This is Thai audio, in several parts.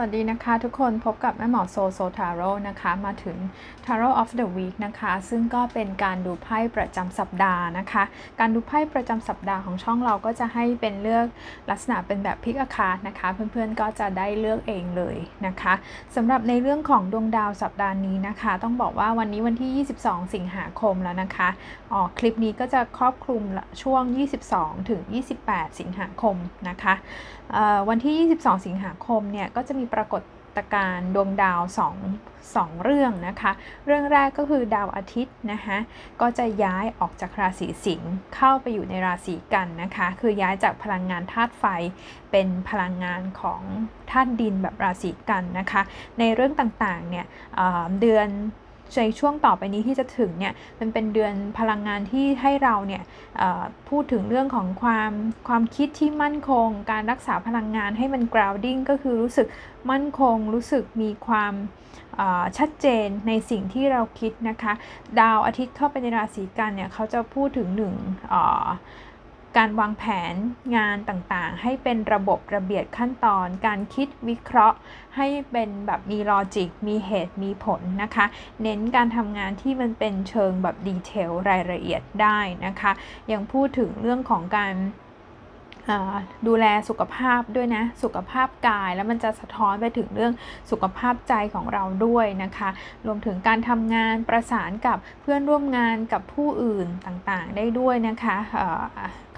วัสดีนะคะทุกคนพบกับแม่หมอโซโซทาโร่นะคะมาถึง Tarot of the Week นะคะ ซึ่งก็เป็นการดูไพ่ประจำสัปดาห์นะคะ การดูไพ่ประจำสัปดาห์ของช่องเราก็จะให้เป็นเลือกลักษณะเป็นแบบพิกอาคารนะคะ เพื่อนๆก็จะได้เลือกเองเลยนะคะสำหรับในเรื่องของดวงดาวสัปดาห์นี้นะคะ ต้องบอกว่าวันนี้วันที่ 22 สิงหาคมแล้วนะคะอ๋อคลิปนี้ก็จะครอบคลุมช่วง 22 ถึง 28 สิงหาคมนะคะ วันที่ 22 สิงหาคมเนี่ยก็จะมีปรากฏการดวงดาว2 2เรื่องนะคะ เรื่องแรกก็คือดาวอาทิตย์นะคะก็จะย้ายออกจากราศีสิงห์เข้าไปอยู่ในราศีกันนะคะ คือย้ายจากพลังงานธาตุไฟ เป็นพลังงานของธาตุดินแบบราศีกันนะคะ ในเรื่องต่างๆเนี่ยเดือน ในช่วงต่อไปนี้ที่จะถึงเนี่ยมันเป็นเดือนพลังงานที่ให้เราเนี่ยพูดถึงเรื่องของความความคิดที่มั่นคง การรักษาพลังงานให้มัน grounding ก็คือรู้สึกมั่นคง รู้สึกมีความชัดเจนในสิ่งที่เราคิดนะคะ ดาวอาทิตย์เข้าไปในราศีกันเนี่ยเขาจะพูดถึงหนึ่ง การวางแผนงานต่างๆ ให้เป็นระบบระเบียบขั้นตอน การคิดวิเคราะห์ ให้เป็นแบบมีลอจิก มีเหตุมีผลนะคะ เน้นการทำงานที่มันเป็นเชิงแบบดีเทลรายละเอียดได้นะคะ ยังพูดถึงเรื่องของการดูแลสุขภาพด้วยนะ สุขภาพกายแล้วมันจะสะท้อนไปถึงเรื่องสุขภาพใจของเราด้วยนะคะ รวมถึงการทำงานประสานกับเพื่อนร่วมงานกับผู้อื่นต่างๆ ได้ด้วยนะคะ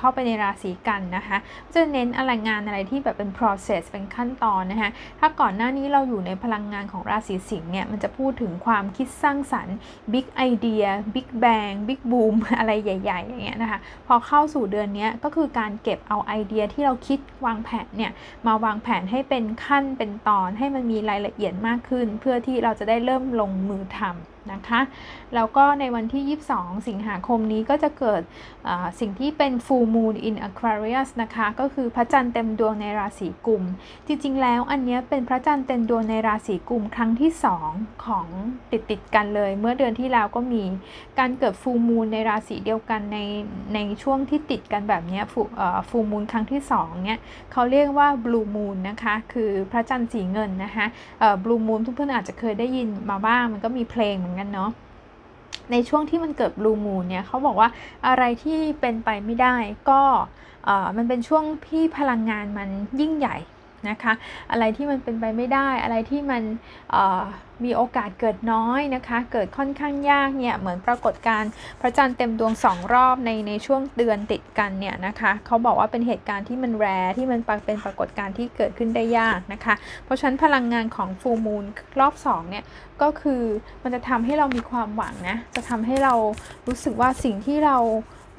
เข้าไปในราศีกันนะคะ จะเน้นอะไรงานอะไรที่แบบเป็น process เป็นขั้นตอนนะคะถ้าก่อนหน้านี้เราอยู่ในพลังงานของราศีสิงห์เนี่ยมันจะพูดถึงความคิดสร้างสรรค์ big idea big bang big boom อะไรใหญ่ๆอย่างเงี้ยนะคะพอเข้าสู่เดือนนี้ก็คือการเก็บเอาไอเดียที่เราคิดวางแผนเนี่ยมาวางแผนให้เป็นขั้นเป็นตอนให้มันมีรายละเอียดมากขึ้น เพื่อที่เราจะได้เริ่มลงมือทำนะคะ แล้วก็ในวันที่ 22 สิงหาคมนี้ก็จะเกิดสิ่งที่เป็น full moon in Aquarius นะคะ ก็คือพระจันทร์เต็มดวงในราศีกุม จริงๆ แล้วอันนี้เป็นพระจันทร์เต็มดวงในราศีกุมครั้งที่ 2 ของติดติดกันเลย เมื่อเดือนที่แล้วก็มีการเกิด full moon ในราศีเดียวกันในในช่วงที่ติดกันแบบนี้ full moon ครั้งที่ 2 เนี่ยเขาเรียกว่า blue moon นะคะ คือพระจันทร์สีเงินนะคะ blue moon ทุกเพื่อนอาจจะเคยได้ยินมาบ้าง มันก็มีเพลงกันเนาะในช่วงที่มันเกิดบลูมูนเนี่ยเขาบอกว่าอะไรที่เป็นไปไม่ได้ก็มันเป็นช่วงที่พลังงานมันยิ่งใหญ่ นะคะ อะไรที่มันเป็นไปไม่ได้ อะไรที่มันมีโอกาสเกิดน้อยนะคะ เกิดค่อนข้างยากเนี่ย เหมือนปรากฏการณ์พระจันทร์เต็มดวงสองรอบในในช่วงเดือนติดกันเนี่ยนะคะ เขาบอกว่าเป็นเหตุการณ์ที่มันแรที่มันเป็นปรากฏการณ์ที่เกิดขึ้นได้ยากนะคะ เพราะฉะนั้นพลังงานของฟูมูลรอบ2เนี่ย ก็คือมันจะทำให้เรามีความหวังนะ จะทำให้เรารู้สึกว่าสิ่งที่เรา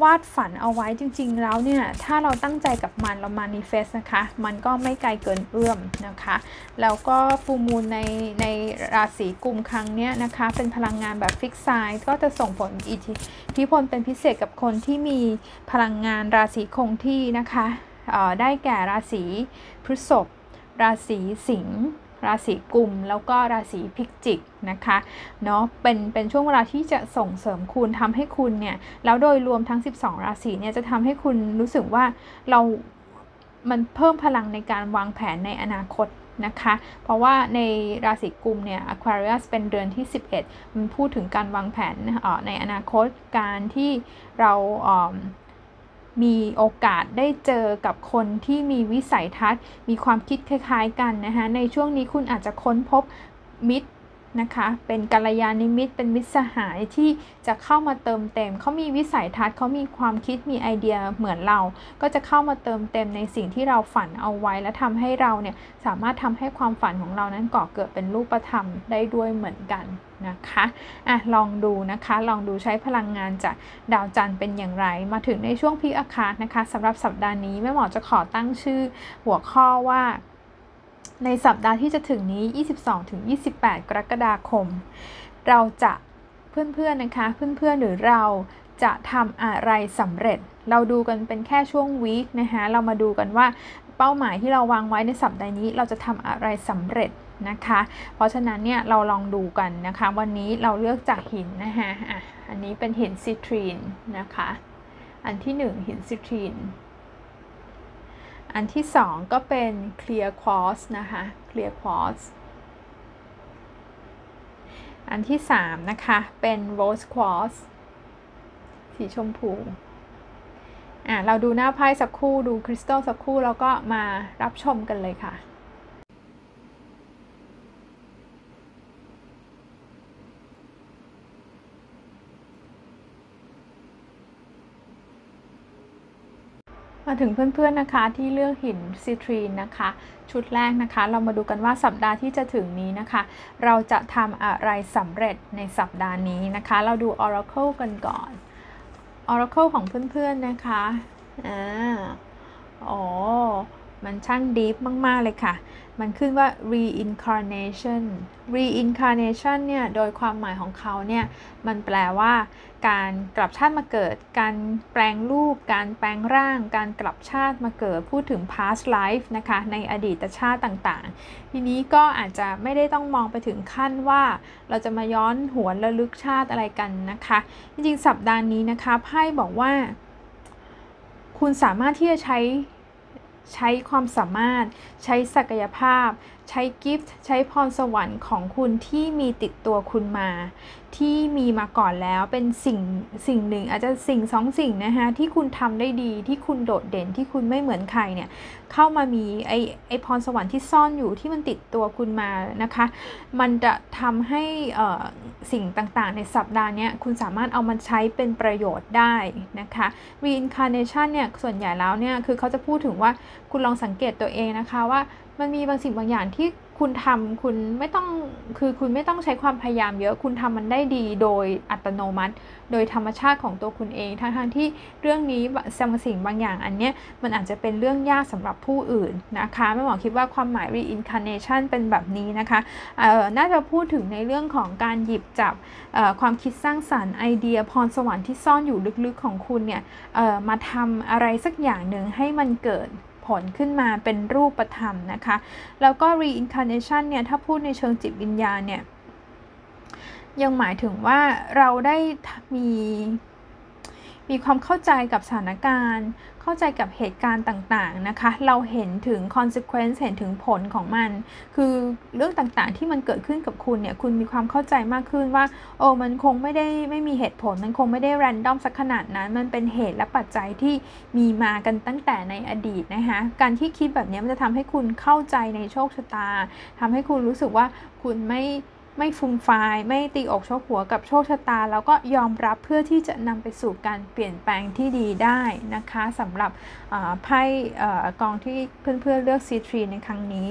วาดฝันเอาไว้จริง ๆ แล้วเนี่ย ถ้าเราตั้งใจกับมันเรามานิเฟสนะคะ มันก็ไม่ไกลเกินเอื้อมนะคะ แล้วก็ฟูมูลในในราศีกุมครั้งเนี้ยนะคะ เป็นพลังงานแบบฟิกไซด์ก็จะส่งผลอิทธิพลเป็นพิเศษกับคนที่มีพลังงานราศีคงที่นะคะได้แก่ราศีพฤษภราศีสิงห์ ราศีกุมแล้วก็ราศีพิจิกนะคะเนาะเป็นเป็นช่วงเวลาที่จะส่งเสริมคุณทำให้คุณเนี่ยแล้วโดยรวมทั้ง 12 ราศีเนี่ยจะทำให้คุณรู้สึกว่าเรา มันเพิ่มพลังในการวางแผนในอนาคตนะคะ เพราะว่าในราศีกุมเนี่ย Aquarius เป็นเดือนที่ 11 มันพูดถึงการวางแผนในอนาคตการที่เรา มีโอกาสได้เจอกับคนที่มีวิสัยทัศน์ มีความคิดคล้าย ๆ กันนะคะในช่วงนี้คุณอาจจะค้นพบมิตร นะคะ เป็นกัลยาณมิตร เป็นมิตรสหายที่จะเข้ามาเติมเต็ม เขามีวิสัยทัศน์เขามีความคิด มีไอเดียเหมือนเรา ก็จะเข้ามาเติมเต็มในสิ่งที่เราฝันเอาไว้ และทำให้เราเนี่ยสามารถทำให้ความฝันของเรานั้นก่อเกิดเป็นรูปธรรมได้ด้วยเหมือนกันนะคะ อะ ลองดูนะคะ ลองดูใช้พลังงานจากดาวจันทร์เป็นอย่างไร มาถึงในช่วงพีอาคานะคะสำหรับสัปดาห์นี้แม่หมอจะขอตั้งชื่อหัวข้อว่า ในสัปดาห์ที่จะถึงนี้ 22-28 กรกฎาคม เราจะเพื่อนๆนะคะ เพื่อนๆหรือเราจะทำอะไรสำเร็จ เราดูกันเป็นแค่ช่วงวีคนะคะเรามาดูกันว่าเป้าหมายที่เราวางไว้ในสัปดาห์นี้เราจะทำอะไรสำเร็จนะคะ เพราะฉะนั้นเนี่ยเราลองดูกันนะคะ วันนี้เราเลือกจากหินนะคะอะอันนี้เป็นหินซิตรีนนะคะ อันที่ 1 หินซิตรีน อันที่ 2 ก็เป็น clear quartz นะคะ clear quartz อันที่ 3 นะคะ เป็น rose quartz สีชมพูอะเราดูหน้าไพ่สักคู่ดูคริสตัลสักคู่แล้วก็มารับชมกันเลยค่ะ มาถึงเพื่อนๆนะคะที่เลือกหินซิตรีนนะคะ ชุดแรกนะคะ เรามาดูกันว่าสัปดาห์ที่จะถึงนี้นะคะ เราจะทำอะไรสำเร็จในสัปดาห์นี้นะคะ เราดู Oracle กันก่อน Oracle ของเพื่อนๆนะคะอ่าอ๋อ มันช่างดีฟมาก ๆ เลยค่ะ มันขึ้นว่า reincarnation reincarnation เนี่ย โดยความหมายของเขาเนี่ย มันแปลว่าการกลับชาติมาเกิด การแปลงรูป การแปลงร่าง การกลับชาติมาเกิด พูดถึง past life นะคะ ในอดีตชาติต่างๆ ทีนี้ก็อาจจะไม่ได้ต้องมองไปถึงขั้นว่า เราจะมาย้อนหวนระลึกชาติอะไรกันนะคะ จริงๆ สัปดาห์นี้นะคะ ไพ่บอกว่า คุณสามารถที่จะใช้ ใช้ความสามารถ ใช้ศักยภาพ ใช้กิฟต์ ใช้พรสวรรค์ของคุณที่มีติดตัวคุณมา ที่มีมาก่อนแล้วเป็นสิ่งสิ่งหนึ่ง อาจจะสิ่งสองสิ่งนะคะที่คุณทำได้ดีที่คุณโดดเด่นที่คุณไม่เหมือนใครเนี่ยเข้ามามีไอไอพรสวรรค์ที่ซ่อนอยู่ที่มันติดตัวคุณมานะคะ มันจะทำให้สิ่งต่างๆ ในสัปดาห์นี้คุณสามารถเอามันใช้เป็นประโยชน์ได้นะคะ reincarnation เนี่ยส่วนใหญ่แล้วเนี่ยคือเขาจะพูดถึงว่าคุณลองสังเกตตัวเองนะคะว่ามันมีบางสิ่งบางอย่างที่ คุณทำคุณไม่ต้องคือคุณไม่ต้องใช้ความพยายามเยอะคุณทำมันได้ดีโดยอัตโนมัติ โดยธรรมชาติของตัวคุณเอง ทั้งทั้งที่เรื่องนี้บางสิ่งบางอย่างอันเนี้ยมันอาจจะเป็นเรื่องยากสำหรับผู้อื่นนะคะไม่หมอคิดว่าความหมาย reincarnation เป็นแบบนี้นะคะเอ่อน่าจะพูดถึงในเรื่องของการหยิบจับความคิดสร้างสารรค์ไอเดียพรสวรรค์ที่ซ่อนอยู่ลึกๆของคุณเนี่ยมาทำอะไรสักอย่างหนึ่งให้มันเกิด ลขึ้นมาเป็นรูปธรรมนะคะ แล้วก็ reincarnation เนี่ย ถ้าพูดในเชิงจิตวิญญาณเนี่ย ยังหมายถึงว่าเราได้มี มีความเข้าใจกับสถานการณ์ เข้าใจกับเหตุการณ์ต่างๆนะคะ เราเห็นถึง consequence เห็นถึงผลของมัน คือเรื่องต่างๆที่มันเกิดขึ้นกับคุณเนี่ย คุณมีความเข้าใจมากขึ้นว่า โอ้มันคงไม่ได้ไม่มีเหตุผล มันคงไม่ได้ random สักขนาดนั้น มันเป็นเหตุและปัจจัยที่มีมากันตั้งแต่ในอดีตนะคะ การที่คิดแบบนี้มันจะทำให้คุณเข้าใจในโชคชะตาทำให้คุณรู้สึกว่าคุณไม่ ไม่ฟุ่มฟายไม่ตีอกชกหัวกับโชคชะตา แล้วก็ยอมรับเพื่อที่จะนำไปสู่การเปลี่ยนแปลงที่ดีได้นะคะสำหรับไพ่กองที่เพื่อนๆเลือก C3 ในครั้งนี้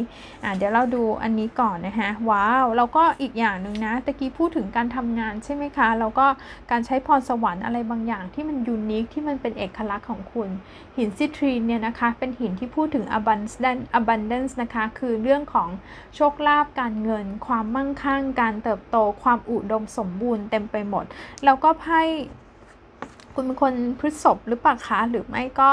เดี๋ยวเราดูอันนี้ก่อนนะคะว้าวแล้วก็อีกอย่างหนึ่งนะตะกี้พูดถึงการทำงานใช่ไหมคะ แล้วก็การใช้พรสวรรค์อะไรบางอย่างที่มันยูนิคที่มันเป็นเอกลักษณ์ของคุณ หินซิทรีเนี่ยนะคะเป็นหินที่พูดถึง abundance abundance นะคะคือเรื่องของโชคลาภการเงิน ความมั่งคั่งการเติบโตความอุดมสมบูรณ์เต็มไปหมด แล้วก็ไพ่คุณเป็นคนพฤษภหรือเปล่าคะหรือไม่ก็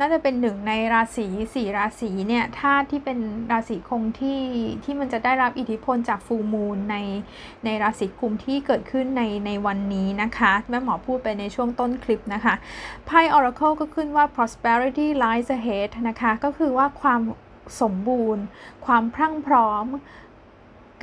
น่าจะเป็นหนึ่งในราศีสี่ราศีเนี่ยธาตุที่เป็นราศีคงที่ที่มันจะได้รับอิทธิพลจากฟูมูลในในราศีกุมที่เกิดขึ้นในในวันนี้นะคะ แม่หมอพูดไปในช่วงต้นคลิปนะคะไพ่ Oracle ก็ขึ้นว่า prosperity lies ahead นะคะ ก็คือว่าความสมบูรณ์ ความพรั่งพร้อม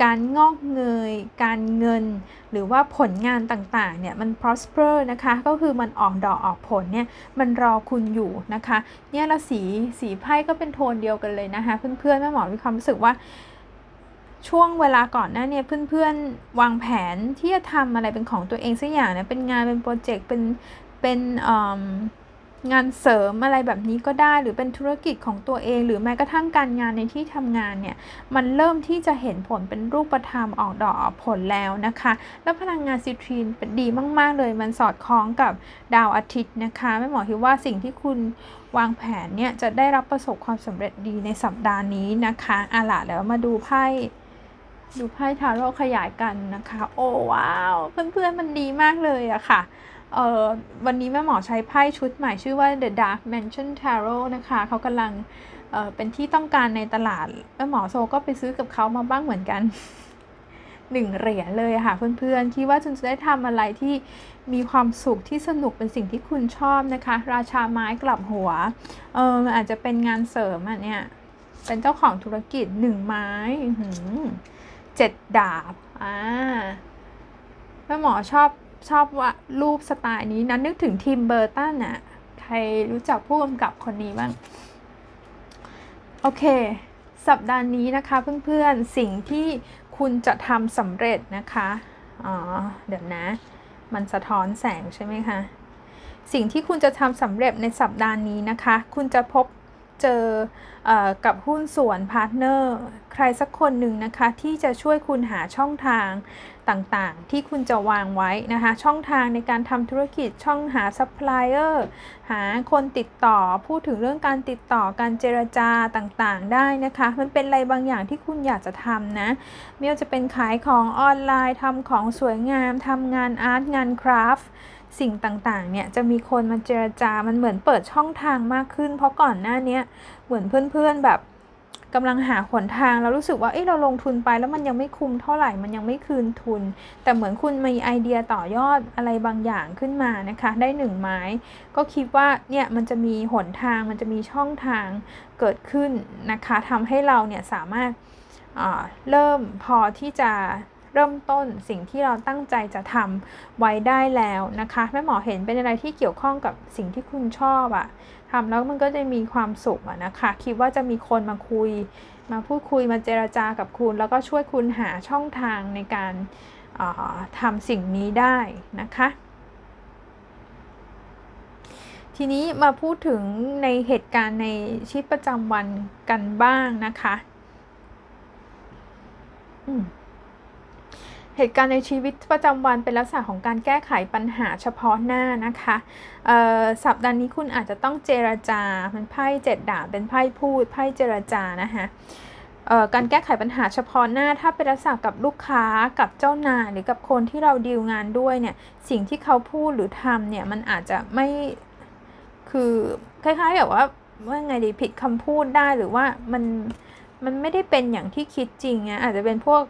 การงอกเงย การเงิน หรือว่าผลงานต่างๆ เนี่ย มัน prosper นะคะ ก็คือมันออกดอกออกผลเนี่ย มันรอคุณอยู่นะคะ เนี่ยละสีสีไพ่ก็เป็นโทนเดียวกันเลยนะคะ เพื่อนๆ แม่หมอมีความรู้สึกว่าช่วงเวลาก่อนหน้าเนี้เพื่อนๆ วางแผนที่จะทำอะไรเป็นของตัวเองสักอย่างเนี่ยเป็นงานเป็นโปรเจกต์เป็นเป็น งานเสริมอะไรแบบนี้ก็ได้ หรือเป็นธุรกิจของตัวเอง หรือแม้กระทั่งการงานในที่ทำงานเนี่ยมันเริ่มที่จะเห็นผลเป็นรูปธรรมออกดอกออกผลแล้วนะคะ แล้วพลังงานซิตรีนเป็นดีมาก ๆ เลยมันสอดคล้องกับดาวอาทิตย์นะคะแม่หมอคิดว่าสิ่งที่คุณวางแผนเนี่ยจะได้รับประสบความสำเร็จดีในสัปดาห์นี้นะคะอาล่ะแล้วมาดูไพ่ดูไพ่ทาโร่ขยายกันนะคะ โอ้ว้าว เพื่อนๆมันดีมากเลยอะค่ะ เอ่อวันนี้แม่หมอใช้ไพ่ชุดใหม่ชื่อว่า The Dark Mansion Tarot นะคะเขากำลังเอ่อเป็นที่ต้องการในตลาด แม่หมอโซก็ไปซื้อกับเขามาบ้างเหมือนกันหนึ่งเหรียญเลยค่ะเพื่อนๆคิดว่าคุณจะได้ทำอะไรที่มีความสุขที่สนุกเป็นสิ่งที่คุณชอบนะคะ ราชาไม้กลับหัวเอออาจจะเป็นงานเสริมอะเนี่ยเป็นเจ้าของธุรกิจหนึ่งไม้เจ็ดดาบอ่าแม่หมอชอบ ชอบว่ารูปสไตล์นี้นะนึกถึงทีมเบอร์ตันอะใครรู้จักผู้กำกับคนนี้บ้าง โอเค สัปดาห์นี้นะคะเพื่อนๆ สิ่งที่คุณจะทำสำเร็จนะคะ อ๋อ เดี๋ยวนะ มันสะท้อนแสงใช่ไหมคะ สิ่งที่คุณจะทำสำเร็จในสัปดาห์นี้นะคะ คุณจะพบ เจออกับหุ้นส่วน partner ใครสักคนหนึ่งนะคะ ที่จะช่วยคุณหาช่องทางต่างๆ ที่คุณจะวางไว้นะคะ ช่องทางในการทำธุรกิจช่องหาซัพพลายเออร์หาคนติดต่อ พูดถึงเรื่องการติดต่อการเจรจาต่างๆ ได้นะคะ มันเป็นอะไรบางอย่างที่คุณอยากจะทำนะไม่ว่าจะเป็นขายของออนไลน์ทำของสวยงามทำงานอาร์ตงานคราฟ สิ่งต่างๆ เนี่ยจะมีคนมาเจรจา มันเหมือนเปิดช่องทางมากขึ้น เพราะก่อนหน้านี้เหมือนเพื่อนๆแบบกำลังหาหนทางแล้วรู้สึกว่าเอ้เราลงทุนไปแล้วมันยังไม่คุ้มเท่าไหร่มันยังไม่คืนทุน แต่เหมือนคุณมีไอเดียต่อยอดอะไรบางอย่างขึ้นมานะคะ ได้หนึ่งไม้ ก็คิดว่าเนี่ยมันจะมีหนทางมันจะมีช่องทางเกิดขึ้นนะคะทำให้เราเนี่ยสามารถเริ่มพอที่จะ เริ่มต้นสิ่งที่เราตั้งใจจะทำไว้ได้แล้วนะคะแม่หมอเห็นเป็นอะไรที่เกี่ยวข้องกับสิ่งที่คุณชอบอะทำแล้วมันก็จะมีความสุขอะนะคะ คิดว่าจะมีคนมาคุย มาพูดคุยมาเจราจากับคุณ แล้วก็ช่วยคุณหาช่องทางในการทำสิ่งนี้ได้นะคะทีนี้มาพูดถึงในเหตุการณ์ในชีวิตประจำวันกันบ้างนะคะ อืม เหตุการณ์ในชีวิตประจำวันเป็นลักษณะของการแก้ไขปัญหาเฉพาะหน้านะคะสัปดาห์นี้คุณอาจจะต้องเจรจาเป็นไพ่เจ็ดดาบเป็นไพ่พูดไพ่เจรจานะคะการแก้ไขปัญหาเฉพาะหน้าถ้าเป็นลักษณะกับลูกค้ากับเจ้านายหรือกับคนที่เราดีลงานด้วยเนี่ยสิ่งที่เขาพูดหรือทำเนี่ยมันอาจจะไม่คือคล้ายๆกับว่าว่าไงดีผิดคำพูดได้หรือว่ามันมันไม่ได้เป็นอย่างที่คิดจริงนะอาจจะเป็นพวก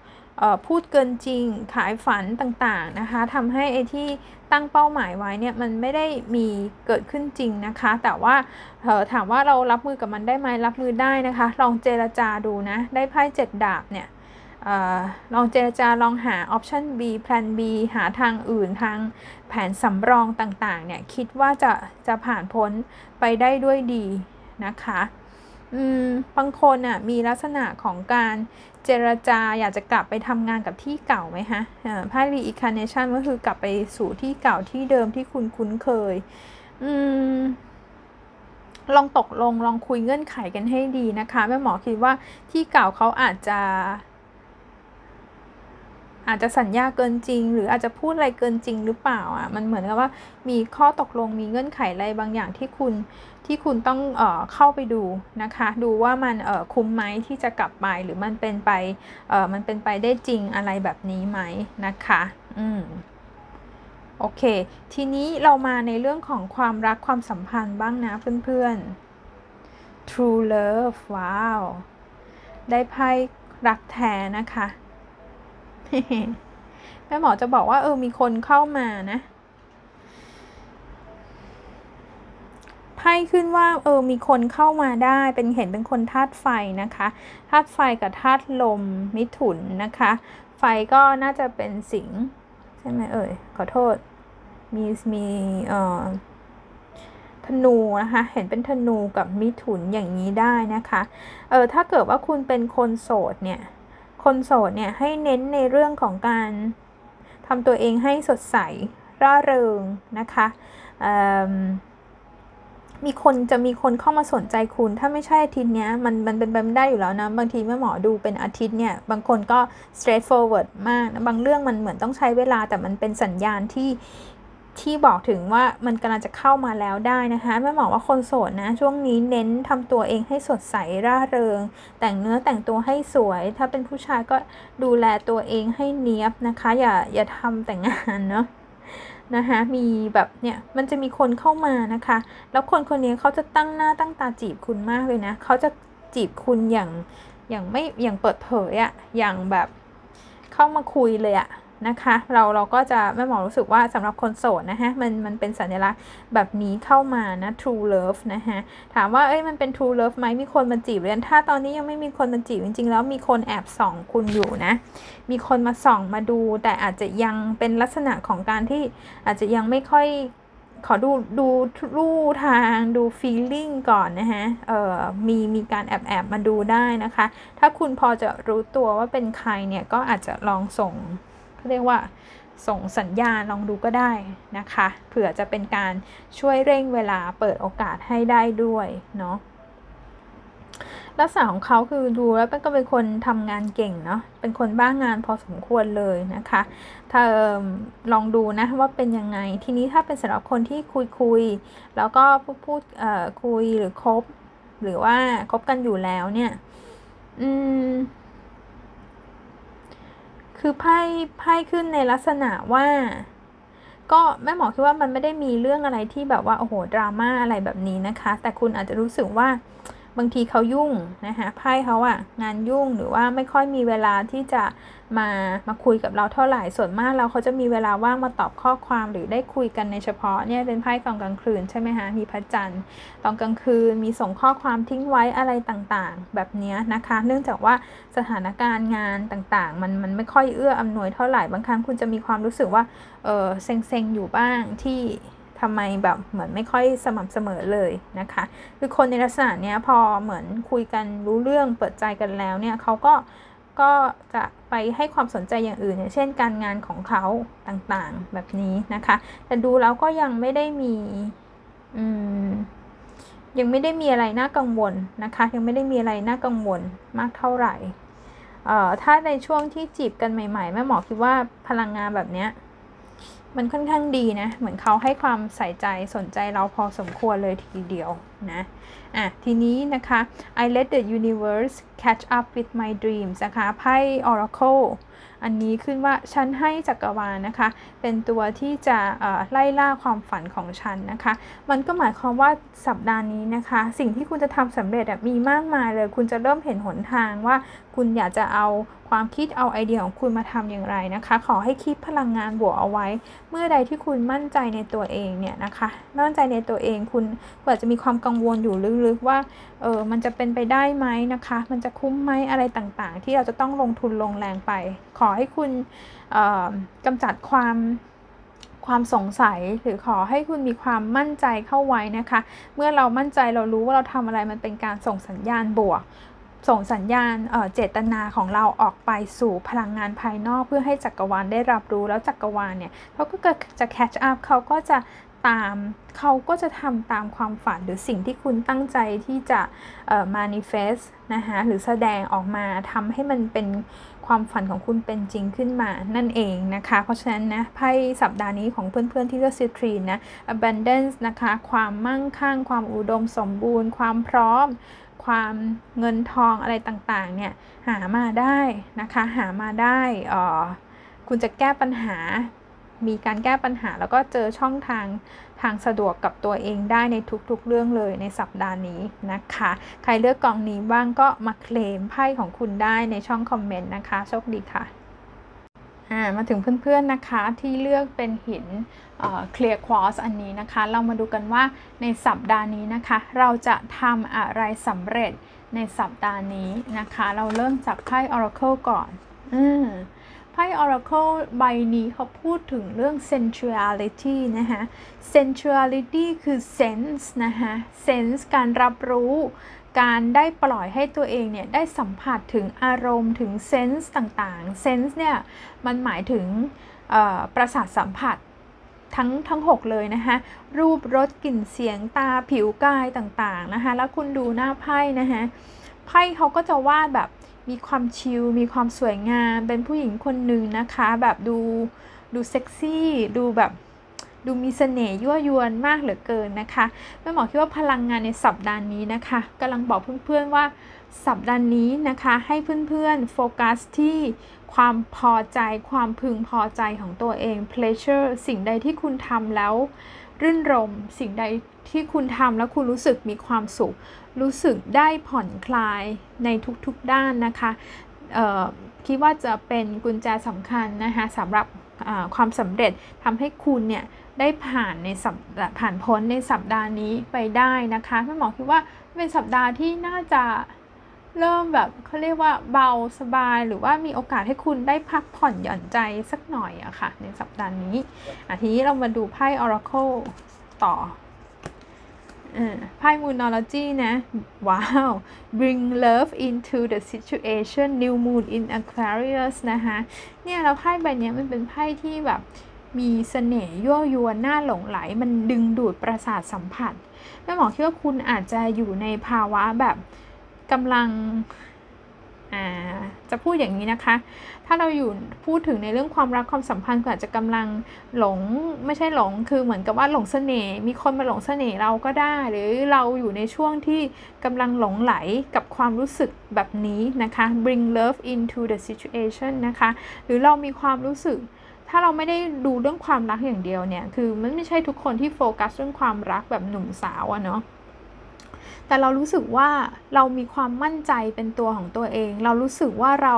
พูดเกินจริงขายฝันต่างๆนะคะทำให้ไอ้ที่ตั้งเป้าหมายไว้เนี่ยมันไม่ได้มีเกิดขึ้นจริงนะคะ แต่ว่าถามว่าเรารับมือกับมันได้ไหมรับมือได้นะคะ ลองเจรจาดูนะ ได้ไพ่เจ็ดดาบเนี่ยออลองเจรจาลองหาออปชัน B แพลน B หาทางอื่นทางแผนสำรองต่างๆเนี่ยคิดว่าจะจะผ่านพ้นไปได้ด้วยดีนะคะ บางคนอะมีลักษณะของการเจรจาอยากจะกลับไปทำงานกับที่เก่าไหมฮะไพ่ reincarnation ก็คือกลับไปสู่ที่เก่าที่เดิมที่คุณคุ้นเคย อืมลองตกลงลองคุยเงื่อนไขกันให้ดีนะคะแม่หมอคิดว่าที่เก่าเขาอาจจะ อาจจะสัญญาเกินจริง หรืออาจจะพูดอะไรเกินจริงหรือเปล่าอะมันเหมือนกับว่ามีข้อตกลงมีเงื่อนไขอะไรบางอย่างที่คุณ ที่คุณต้องเออเข้าไปดูนะคะ ดูว่ามันเออคุ้มไหมที่จะกลับไปหรือมันเป็นไปเออมันเป็นไปได้จริงอะไรแบบนี้ไหมนะคะ อืมโอเค ทีนี้เรามาในเรื่องของความรักความสัมพันธ์บ้างนะเพื่อนๆ True Love ว้าว ได้ไพ่รักแท้นะคะ แม่หมอจะบอกว่าเออมีคนเข้ามานะ ไพ่ขึ้นว่าเออมีคนเข้ามาได้เป็นเห็นเป็นคนธาตุไฟนะคะธาตุไฟกับธาตุลมมิถุนนะคะ ไฟก็น่าจะเป็นสิงใช่ไหมเอ่ยขอโทษ มีมีเอ่อธนูนะคะเห็นเป็นธนูกับมิถุนอย่างนี้ได้นะคะเออถ้าเกิดว่าคุณเป็นคนโสดเนี่ยคนโสดเนี่ยให้เน้นในเรื่องของการทำตัวเองให้สดใสร่าเริงนะคะ มีคนจะมีคนเข้ามาสนใจคุณ ถ้าไม่ใช่อาทิตย์นี้มันมันเป็นไปไม่ได้อยู่แล้วนะ บางทีแม่หมอดูเป็นอาทิตย์เนี่ย บางคนก็ straightforward มากนะบางเรื่องมันเหมือนต้องใช้เวลาแต่มันเป็นสัญญาณที่ที่บอกถึงว่ามันกำลังจะเข้ามาแล้วได้นะคะแม่บอว่าคนโสดนะ ช่วงนี้เน้นทำตัวเองให้สดใสร่าเริง แต่งเนื้อแต่งตัวให้สวย ถ้าเป็นผู้ชายก็ดูแลตัวเองให้เนี้ยบนะคะ อย่าอย่าทำแต่งงานเนาะ นะคะมีแบบเนี่ยมันจะมีคนเข้ามานะคะ แล้วคนคนนี้เขาจะตั้งหน้าตั้งตาจีบคุณมากเลยนะเขาจะจีบคุณอย่างอย่างไม่อย่างเปิดเผยอะอย่างแบบเข้ามาคุยเลยอะ นะคะ เราเราก็จะแม่หมอรู้สึกว่าสำหรับคนโสดนะฮะมันมันเป็นสัญลักษณ์แบบนี้เข้ามานะ true love นะฮะถามว่าเอ้ยมันเป็น true love ไหมมีคนมาจีบเรียนถ้าตอนนี้ยังไม่มีคนมาจีบจริง ๆ แล้วมีคนแอบส่องคุณอยู่นะ มีคนมาส่องมาดู แต่อาจจะยังเป็นลักษณะของการที่อาจจะยังไม่ค่อยขอดูดูรูทางดู feeling ก่อนนะฮะ เอ่อมีมีการแอบแอบมาดูได้นะคะ ถ้าคุณพอจะรู้ตัวว่าเป็นใครเนี่ย ก็อาจจะลองส่ง เรียกว่าส่งสัญญาณลองดูก็ได้นะคะเผื่อจะเป็นการช่วยเร่งเวลาเปิดโอกาสให้ได้ด้วยเนาะลักษณะของเขาคือดูแล้วก็เป็นคนทำงานเก่งเนาะ เป็นคนบ้างงานพอสมควรเลยนะคะ ถ้าลองดูนะว่าเป็นยังไง ทีนี้ถ้าเป็นสำหรับคนที่คุยคุยแล้วก็พูดพูดคุยหรือคบ หรือว่าคบกันอยู่แล้วเนี่ย อืม คือไพ่ไพ่ขึ้นในลักษณะว่า ก็แม่หมอคิดว่ามันไม่ได้มีเรื่องอะไรที่แบบว่าโอ้โหดราม่าอะไรแบบนี้นะคะ แต่คุณอาจจะรู้สึกว่า บางทีเขายุ่งนะคะไพ่เขาอะงานยุ่งหรือว่าไม่ค่อยมีเวลาที่จะมามาคุยกับเราเท่าไหร่ส่วนมากเราเขาจะมีเวลาว่างมาตอบข้อความหรือได้คุยกันในเฉพาะเนี่ยเป็นไพ่ตอนกลางคืนใช่ไหมคะมีพระจันทร์ตอนกลางคืนมีส่งข้อความทิ้งไว้อะไรต่างๆ แบบนี้นะคะ เนื่องจากว่าสถานการณ์งานต่างๆ มันมันไม่ค่อยเอื้ออำนวยเท่าไหร่บางครั้งคุณจะมีความรู้สึกว่าเออเซ็งๆอยู่บ้างที่ ทำไมแบบเหมือนไม่ค่อยสม่ำเสมอเลยนะคะ คือคนในลักษณะเนี้ยพอเหมือนคุยกันรู้เรื่องเปิดใจกันแล้วเนี่ยเขาก็ก็จะไปให้ความสนใจอย่างอื่นอย่างเช่นการงานของเขาต่างๆแบบนี้นะคะ แต่ดูแล้วก็ยังไม่ได้มีอืมยังไม่ได้มีอะไรน่ากังวลนะคะ ยังไม่ได้มีอะไรน่ากังวลมากเท่าไหร่ เอ่อถ้าในช่วงที่จีบกันใหม่ๆแม่หมอคิดว่าพลังงานแบบเนี้ย มันค่อนข้างดีนะ เหมือนเขาให้ความใส่ใจสนใจเราพอสมควรเลยทีเดียวนะ อะ ทีนี้นะคะ I let the universe catch up with my dreams นะคะไพ่ Oracle อันนี้ขึ้นว่าฉันให้จักรวาลนะคะ เป็นตัวที่จะไล่ล่าความฝันของฉันนะคะ มันก็หมายความว่าสัปดาห์นี้นะคะ สิ่งที่คุณจะทำสำเร็จมีมากมายเลย คุณจะเริ่มเห็นหนทางว่า คุณอยากจะเอาความคิดเอาไอเดียของคุณมาทำอย่างไรนะคะ ขอให้คิดพลังงานบวกเอาไว้ เมื่อใดที่คุณมั่นใจในตัวเองเนี่ยนะคะ มั่นใจในตัวเองคุณอาจจะมีความกังวลอยู่ลึกๆว่าเออมันจะเป็นไปได้ไหมนะคะ มันจะคุ้มไหมอะไรต่างๆ ที่เราจะต้องลงทุนลงแรงไป ขอให้คุณกำจัดความความสงสัยหรือขอให้คุณมีความมั่นใจเข้าไว้นะคะ เมื่อเรามั่นใจเรารู้ว่าเราทำอะไรมันเป็นการส่งสัญญาณบวก ส่งสัญญาณเจตนาของเราออกไปสู่พลังงานภายนอกเพื่อให้จักรวาลได้รับรู้แล้วจักรวาลเนี่ยเขาก็จะแคชอัพเขาก็จะตามเขาก็จะทำตามความฝันหรือสิ่งที่คุณตั้งใจที่จะ manifest นะคะหรือแสดงออกมาทำให้มันเป็นความฝันของคุณเป็นจริงขึ้นมานั่นเองนะคะ เพราะฉะนั้นนะไพ่สัปดาห์นี้ของเพื่อนๆที่เลือกซิทรีนนะ abundance นะคะ ความมั่งคั่ง ความอุดมสมบูรณ์ ความพร้อม ความเงินทองอะไรต่างๆเนี่ยหามาได้นะคะหามาได้ออคุณจะแก้ปัญหา มีการแก้ปัญหาแล้วก็เจอช่องทางทางสะดวกกับตัวเองได้ในทุกๆเรื่องเลยในสัปดาห์นี้นะคะ ใครเลือกกองนี้บ้างก็มาเคลมไพ่ของคุณได้ในช่องคอมเมนต์นะคะ โชคดีค่ะมาถึงเพื่อนๆนะคะที่เลือกเป็นหิน เคลียร์ควอสอันนี้นะคะ เรามาดูกันว่าในสัปดาห์นี้นะคะ เราจะทำอะไรสำเร็จในสัปดาห์นี้นะคะ เราเริ่มจากไพ่ Oracle ก่อนอไพ่ Oracle ใบนี้เขาพูดถึงเรื่อง sensuality นะคะ sensuality คือ sense นะคะ sense การรับรู้การได้ปล่อยให้ตัวเองเนี่ยได้สัมผัสถึงอารมณ์ถึงเซนส์ต่างๆ เซนส์เนี่ยมันหมายถึงประสาทสัมผัส ทั้งทั้ง 6 เลยนะคะรูปรสกลิ่นเสียงตาผิวกายต่างๆนะคะแล้วคุณดูหน้าไพ่นะคะไพ่เขาก็จะวาดแบบมีความชิลมีความสวยงามเป็นผู้หญิงคนหนึ่งนะคะ แบบดูดูเซ็กซี่ดูแบบดูมีเสน่ห์ยั่วยวนมากเหลือเกินนะคะแม่หมอคิดว่าพลังงานในสัปดาห์นี้นะคะกำลังบอกเพื่อนๆว่า สัปดาห์นี้นะคะให้เพื่อนๆโฟกัสที่ความพอใจความพึงพอใจของตัวเอง pleasure สิ่งใดที่คุณทำแล้ว รื่นรม สิ่งใดที่คุณทำแล้วคุณรู้สึกมีความสุข รู้สึกได้ผ่อนคลายในทุกๆด้านนะคะคิดว่าจะเป็นกุญแจสำคัญนะคะสำหรับความสำเร็จทำให้คุณเนี่ยได้ผ่านในสัปผ่านพ้นในสัปดาห์นี้ไปได้นะคะแม่หมอคิดว่าเป็นสัปดาห์ที่น่าจะ เริ่มแบบเขาเรียกว่าเบาสบาย หรือว่ามีโอกาสให้คุณได้พักผ่อนหย่อนใจสักหน่อยอะค่ะ ในสัปดาห์นี้อะทีนี้เรามาดูไพ่ Oracle ต่อไพ่ Moonology นะ ว้าว bring love into the situation new moon in Aquarius นะคะเนี่ยแล้วไพ่ใบนี้มันเป็นไพ่ที่แบบมีเสน่ห์ยั่วยวนน่าหลงไหล มันดึงดูดประสาทสัมผัสแม่หมอคิดว่าคุณอาจจะอยู่ในภาวะแบบ กำลังจะพูดอย่างนี้นะคะ ถ้าเราอยู่พูดถึงในเรื่องความรักความสัมพันธ์ก็อาจจะกำลังหลงไม่ใช่หลงคือเหมือนกับว่าหลงเสน่ห์มีคนมาหลงเสน่ห์เราก็ได้ หรือเราอยู่ในช่วงที่กำลังหลงไหลกับความรู้สึกแบบนี้นะคะ bring love into the situation นะคะ หรือเรามีความรู้สึก ถ้าเราไม่ได้ดูเรื่องความรักอย่างเดียวเนี่ย คือมันไม่ใช่ทุกคนที่โฟกัสเรื่องความรักแบบหนุ่มสาวอะเนาะ แต่เรารู้สึกว่าเรามีความมั่นใจเป็นตัวของตัวเอง เรารู้สึกว่าเรา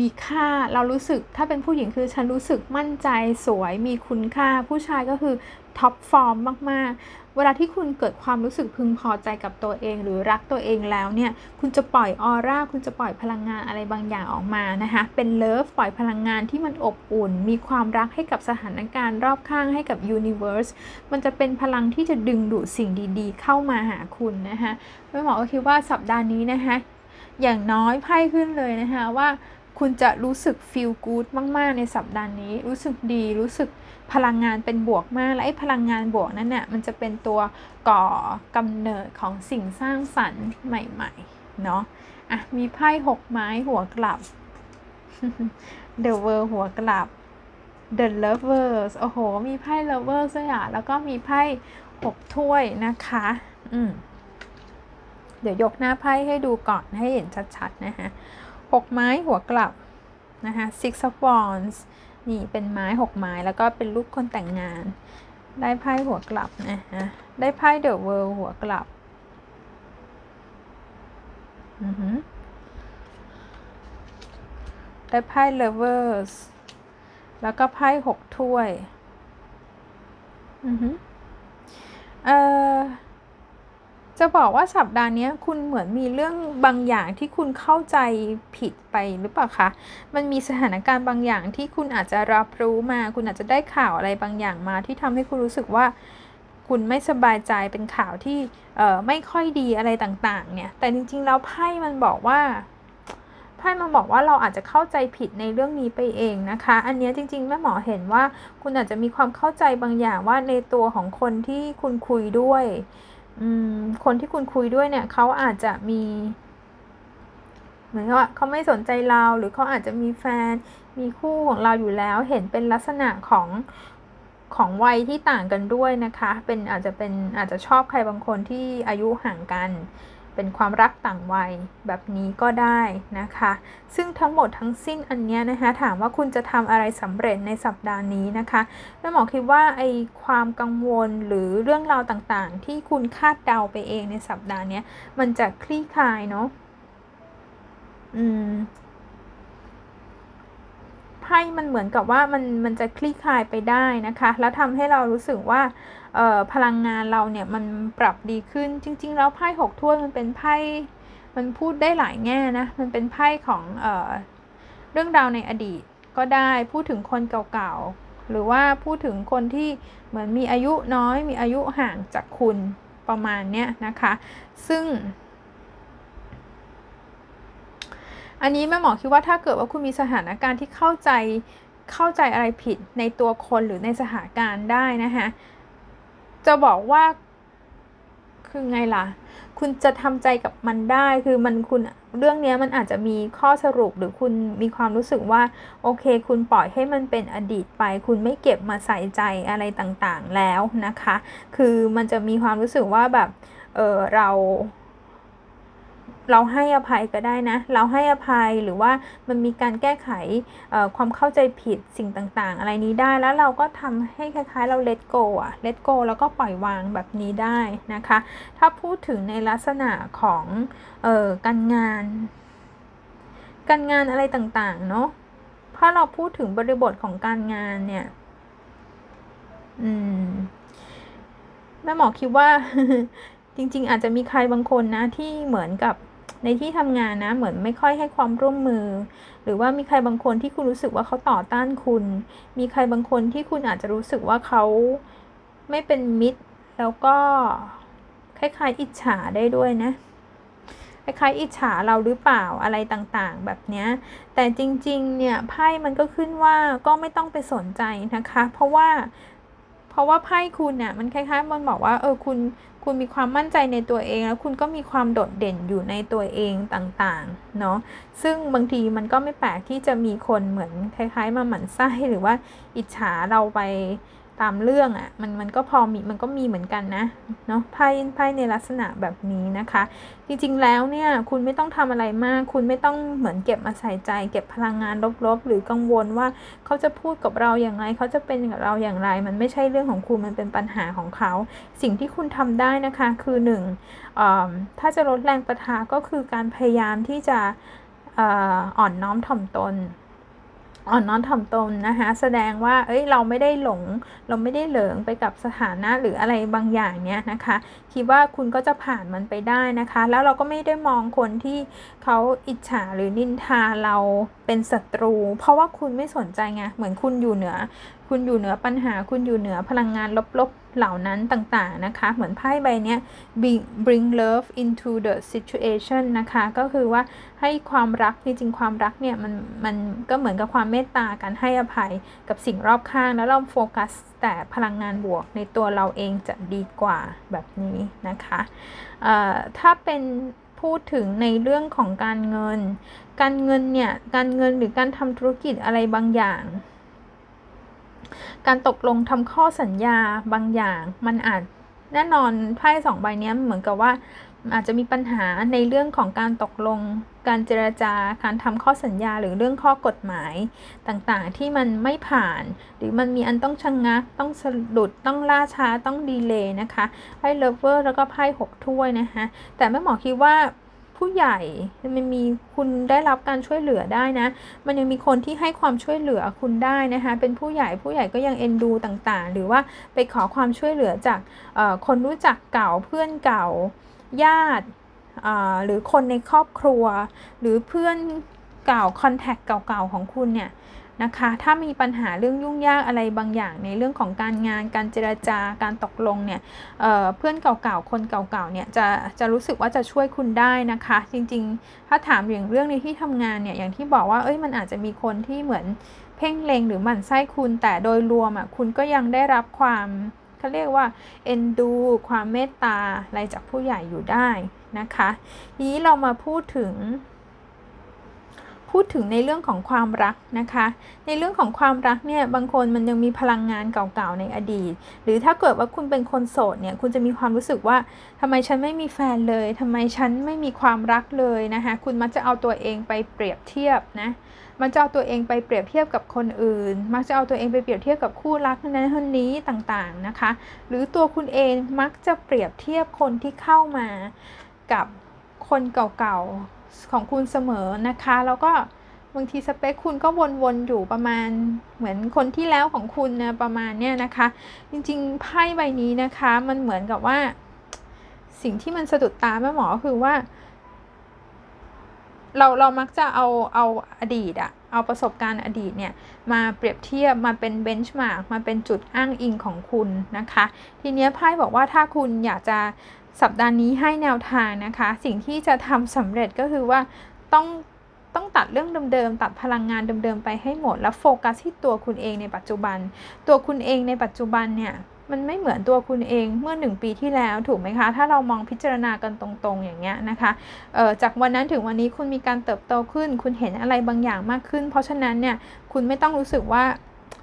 มีค่าเรารู้สึกถ้าเป็นผู้หญิงคือฉันรู้สึกมั่นใจสวยมีคุณค่า ผู้ชายก็คือ top form มาก เวลาที่คุณเกิดความรู้สึกพึงพอใจกับตัวเอง หรือรักตัวเองแล้วเนี่ย คุณจะปล่อยออร่า คุณจะปล่อยพลังงานอะไรบางอย่างออกมานะคะ เป็น love ปล่อยพลังงานที่มันอบอุ่น มีความรักให้กับสถานการณ์รอบข้างให้กับ universe มันจะเป็นพลังที่จะดึงดูดสิ่งดีๆ เข้ามาหาคุณนะคะแม่หมอก็คิดว่าสัปดาห์นี้นะคะอย่างน้อยไพ่ขึ้นเลยนะคะว่าคุณจะรู้สึก feel good มาก ๆ ในสัปดาห์นี้ รู้สึกดี รู้สึก พลังงานเป็นบวกมาก และไอ้พลังงานบวกนั้นเนี่ยมันจะเป็นตัวก่อกำเนิดของสิ่งสร้างสรรค์ใหม่ๆเนาะอะมีไพ่หกไม้หัวกลับ The World หัวกลับ The Lovers โอ้โห มีไพ่ Lovers ด้วยอะแล้วก็มีไพ่หกถ้วยนะคะ อืมเดี๋ยวยกหน้าไพ่ให้ดูก่อนให้เห็นชัดๆ นะคะหกไม้หัวกลับนะคะ six of wands นี่เป็นไม้หกไม้แล้วก็เป็นรูปคนแต่งงาน ได้ไพ่หัวกลับนะฮะได้ไพ่เดอะเวิลด์หัวกลับอือฮึได้ไพ่เลเวอร์สแล้วก็ไพ่หกถ้วย อือฮึเอ่อ จะบอกว่าสัปดาห์นี้คุณเหมือนมีเรื่องบางอย่างที่คุณเข้าใจผิดไปหรือเปล่าคะ มันมีสถานการณ์บางอย่างที่คุณอาจจะรับรู้มา คุณอาจจะได้ข่าวอะไรบางอย่างมา ที่ทำให้คุณรู้สึกว่าคุณไม่สบายใจเป็นข่าวที่ไม่ค่อยดีอะไรต่างๆ เนี่ย แต่จริงๆแล้วไพ่มันบอกว่าไพ่มันบอกว่าเราอาจจะเข้าใจผิดในเรื่องนี้ไปเองนะคะ อันนี้จริงๆแม่หมอเห็นว่าคุณอาจจะมีความเข้าใจบางอย่างว่าในตัวของคนที่คุณคุยด้วย คนที่คุณคุยด้วยเนี่ยเขาอาจจะมี เหมือนว่าเขาไม่สนใจเราหรือเขาอาจจะมีแฟน มีคู่ของเราอยู่แล้ว เห็นเป็นลักษณะของของวัยที่ต่างกันด้วยนะคะ เป็นอาจจะเป็นอาจจะชอบใครบางคนที่อายุห่างกัน เป็นความรักต่างวัยแบบนี้ก็ได้นะคะ ซึ่งทั้งหมดทั้งสิ้นอันนี้นะคะถามว่าคุณจะทำอะไรสำเร็จในสัปดาห์นี้นะคะแม่หมอคิดว่าไอความกังวลหรือเรื่องราวต่างๆ ที่คุณคาดเดาไปเองในสัปดาห์นี้มันจะคลี่คลายเนาะอืม ไพ่มันเหมือนกับว่ามันมันจะคลี่คลายไปได้นะคะ แล้วทำให้เรารู้สึกว่าพลังงานเราเนี่ยมันปรับดีขึ้นจริง ๆ แล้วไพ่หกถ้วยมันเป็นไพ่มันพูดได้หลายแง่นะมันเป็นไพ่ของเออเรื่องราวในอดีตก็ได้พูดถึงคนเก่าๆหรือว่าพูดถึงคนที่เหมือนมีอายุน้อยมีอายุห่างจากคุณประมาณเนี้ยนะคะ ซึ่ง อันนี้แม่หมอคิดว่าถ้าเกิดว่าคุณมีสถานการณ์ที่เข้าใจเข้าใจอะไรผิดในตัวคนหรือในสถานการณ์ได้นะคะจะบอกว่าคือไงล่ะ คุณจะทำใจกับมันได้ คือมันคุณเรื่องนี้มันอาจจะมีข้อสรุปหรือคุณมีความรู้สึกว่าโอเค คุณปล่อยให้มันเป็นอดีตไป คุณไม่เก็บมาใส่ใจอะไรต่างๆแล้วนะคะ คือมันจะมีความรู้สึกว่าแบบ เออเรา เราให้อภัยก็ได้นะ เราให้อภัยหรือว่ามันมีการแก้ไขความเข้าใจผิดสิ่งต่างๆ อะไรนี้ได้แล้วเราก็ทำให้คล้าย ๆ เรา let go อะ let go แล้วก็ปล่อยวางแบบนี้ได้นะคะ ถ้าพูดถึงในลักษณะของออการงาน การงานอะไรต่างๆเนาะถ้าเราพูดถึงบริบทของการงานเนี่ย อืมแม่หมอคิดว่าจริง ๆ อาจจะมีใครบางคนนะที่เหมือนกับ ในที่ทำงานนะเหมือนไม่ค่อยให้ความร่วมมือ หรือว่ามีใครบางคนที่คุณรู้สึกว่าเขาต่อต้านคุณ มีใครบางคนที่คุณอาจจะรู้สึกว่าเขาไม่เป็นมิตร แล้วก็คล้ายๆอิจฉาได้ด้วยนะคล้ายๆอิจฉาเราหรือเปล่าอะไรต่างๆ แบบนี้แต่จริงๆ เนี่ยไพ่มันก็ขึ้นว่าก็ไม่ต้องไปสนใจนะคะ เพราะว่า เพราะว่าไพ่คุณเนี่ยมันคล้ายๆมันบอกว่าเออคุณ คุณมีความมั่นใจในตัวเอง แล้วคุณก็มีความโดดเด่นอยู่ในตัวเองต่างๆ เนาะซึ่งบางทีมันก็ไม่แปลกที่จะมีคนเหมือนคล้ายๆ มาหมั่นไส้หรือว่าอิจฉาเราไป ตามเรื่องอะ่ะมันมันก็พอมีมันก็มีเหมือนกันนะเนาะไพ่ไพ่ในลักษณะแบบนี้นะคะ จริงๆแล้วเนี่ยคุณไม่ต้องทำอะไรมาก คุณไม่ต้องเหมือนเก็บมาใส่ใจ เก็บพลังงานลบๆ หรือกังวลว่าเขาจะพูดกับเราอย่างไร เขาจะเป็นกับเราอย่างไร มันไม่ใช่เรื่องของคุณมันเป็นปัญหาของเขา สิ่งที่คุณทำได้นะคะคือหนึ่งถ้าจะลดแรงประทะก็คือการพยายามที่จะอ่อนน้อมถ่อมตน อ่อนน้อมถ่อมตนนะคะแสดงว่าเอ้ยเราไม่ได้หลง เราไม่ได้เหลิงไปกับสถานะหรืออะไรบางอย่างเนี้ยนะคะ คิดว่าคุณก็จะผ่านมันไปได้นะคะ แล้วเราก็ไม่ได้มองคนที่เขาอิจฉาหรือนินทาเราเป็นศัตรู เพราะว่าคุณไม่สนใจไงเหมือนคุณอยู่เหนือ คุณอยู่เหนือปัญหา คุณอยู่เหนือพลังงานลบๆเหล่านั้นต่างๆนะคะ เหมือนไพ่ใบนี้ bring bring love into the situation นะคะ ก็คือว่าให้ความรักจริงๆความรักเนี่ย มันมันก็เหมือนกับความเมตตาการให้อภัยกับสิ่งรอบข้าง แล้วเราโฟกัสแต่พลังงานบวกในตัวเราเองจะดีกว่าแบบนี้นะคะถ้าเป็นพูดถึงในเรื่องของการเงิน การเงินเนี่ย การเงินหรือการทำธุรกิจอะไรบางอย่าง การตกลงทำข้อสัญญาบางอย่างมันอาจแน่นอนไพ่สองใบนี้เหมือนกับว่าอาจจะมีปัญหาในเรื่องของการตกลง การเจรจาการทำข้อสัญญาหรือเรื่องข้อกฎหมายต่างๆ ที่มันไม่ผ่าน หรือมันมีอันต้องชะงงัก ต้องสะดุดต้องล่าช้าต้องดีเลย์นะคะไพ่เลเวอร์แล้วก็ไพ่หกถ้วยนะคะแต่แม่หมอคิดว่า ผู้ใหญ่มันมีคุณได้รับการช่วยเหลือได้นะ มันยังมีคนที่ให้ความช่วยเหลือคุณได้นะคะ เป็นผู้ใหญ่ผู้ใหญ่ก็ยังเอ็นดูต่างๆ หรือว่าไปขอความช่วยเหลือจากคนรู้จักเก่าเพื่อนเก่าญาติหรือคนในครอบครัว หรือเพื่อนเก่าคอนแทคเก่าๆของคุณเนี่ย นะคะ ถ้ามีปัญหาเรื่องยุ่งยากอะไรบางอย่างในเรื่องของการงาน การเจราจาการตกลงเนี่ยเเพื่อนเก่าๆ คนเก่าๆ เนี่ยจะจะรู้สึกว่าจะช่วยคุณได้นะคะ จริงๆ ถ้าถามอย่างเรื่องในที่ทำงานเนี่ย อย่างที่บอกว่า เอ้ย มันอาจจะมีคนที่เหมือนเพ่งเลงหรือหมั่นไส้คุณ แต่โดยรวมอะ คุณก็ยังได้รับความเขาเรียกว่าเอ็นดู ความเมตตาอะไรจากผู้ใหญ่อยู่ได้นะคะ ทีนี้เรามาพูดถึง พูดถึงในเรื่องของความรักนะคะ ในเรื่องของความรักเนี่ยบางคนมันยังมีพลังงานเก่าๆในอดีต หรือถ้าเกิดว่าคุณเป็นคนโสดเนี่ยคุณจะมีความรู้สึกว่าทำไมฉันไม่มีแฟนเลยทำไมฉันไม่มีความรักเลยนะคะคุณมักจะเอาตัวเองไปเปรียบเทียบนะมันจะเอาตัวเองไปเปรียบเทียบกับคนอื่น มักจะเอาตัวเองไปเปรียบเทียบกับคู่รักนั้นคนนี้ต่างๆนะคะ หรือตัวคุณเองมักจะเปรียบเทียบคนที่เข้ามากับคนเก่า ของคุณเสมอนะคะ แล้วก็บางทีสเปคคุณก็วนๆอยู่ประมาณเหมือนคนที่แล้วของคุณนะประมาณเนี้ยนะคะ จริงๆไพ่ใบนี้นะคะมันเหมือนกับว่า สิ่งที่มันสะดุดตาแม่หมอคือว่า เราเรามักจะเอาเอาอดีตอะเอาประสบการณ์อดีตเนี่ยมาเปรียบเทียบมาเป็นเบนช์มาร์กมาเป็นจุดอ้างอิงของคุณนะคะ ทีนี้ไพ่บอกว่าถ้าคุณอยากจะ สัปดาห์นี้ให้แนวทางนะคะ สิ่งที่จะทำสำเร็จก็คือว่าต้องต้องตัดเรื่องเดิมๆ ตัดพลังงานเดิมๆ ไปให้หมด แล้วโฟกัสที่ตัวคุณเองในปัจจุบัน ตัวคุณเองในปัจจุบันเนี่ยมันไม่เหมือนตัวคุณเองเมื่อหนึ่งปีที่แล้วถูกไหมคะ ถ้าเรามองพิจารณากันตรงๆอย่างเงี้ยนะคะจากวันนั้นถึงวันนี้คุณมีการเติบโตขึ้น คุณเห็นอะไรบางอย่างมากขึ้น เพราะฉะนั้นเนี่ยคุณไม่ต้องรู้สึกว่า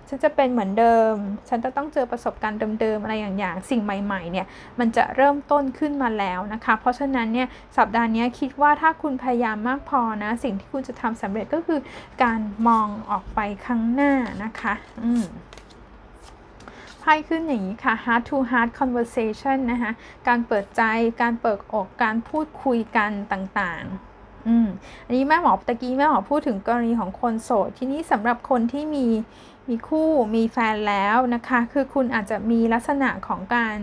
ฉันจะเป็นเหมือนเดิม ฉันจะต้องเจอประสบการณ์เดิมๆอะไรอย่างๆสิ่งใหม่ๆเนี่ยมันจะเริ่มต้นขึ้นมาแล้วนะคะ เพราะฉะนั้นเนี่ยสัปดาห์นี้คิดว่าถ้าคุณพยายามมากพอนะ สิ่งที่คุณจะทำสำเร็จก็คือการมองออกไปข้างหน้านะคะอืมไพ่ขึ้นอย่างนี้ค่ะ heart to heart conversation นะคะ การเปิดใจ การเปิดอก การพูดคุยกันต่างๆ อืม อันนี้แม่หมอตะกี้แม่หมอพูดถึงกรณีของคนโสด ที่นี้สำหรับคนที่มี มีคู่มีแฟนแล้วนะคะ คือคุณอาจจะมีลักษณะของการ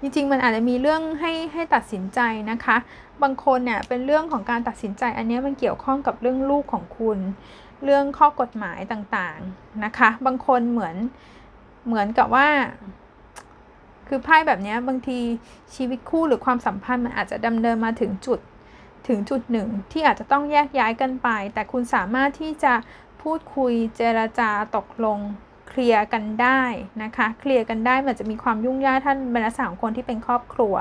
จริงๆ มันอาจจะมีเรื่องให้ให้ตัดสินใจนะคะ บางคนเนี่ยเป็นเรื่องของการตัดสินใจ อันนี้มันเกี่ยวข้องกับเรื่องลูกของคุณ เรื่องข้อกฎหมายต่างๆนะคะ บางคนเหมือนเหมือนกับว่า คือไพ่แบบนี้บางทีชีวิตคู่หรือความสัมพันธ์มันอาจจะดำเนินมาถึงจุดถึงจุดหนึ่งที่อาจจะต้องแยกย้ายกันไป แต่คุณสามารถที่จะ พูดคุยเจรจาตกลงเคลียร์กันได้นะคะเคลียร์กันได้มันจะมีความยุ่งยากท่านบรรษาของคนที่เป็นครอบครัว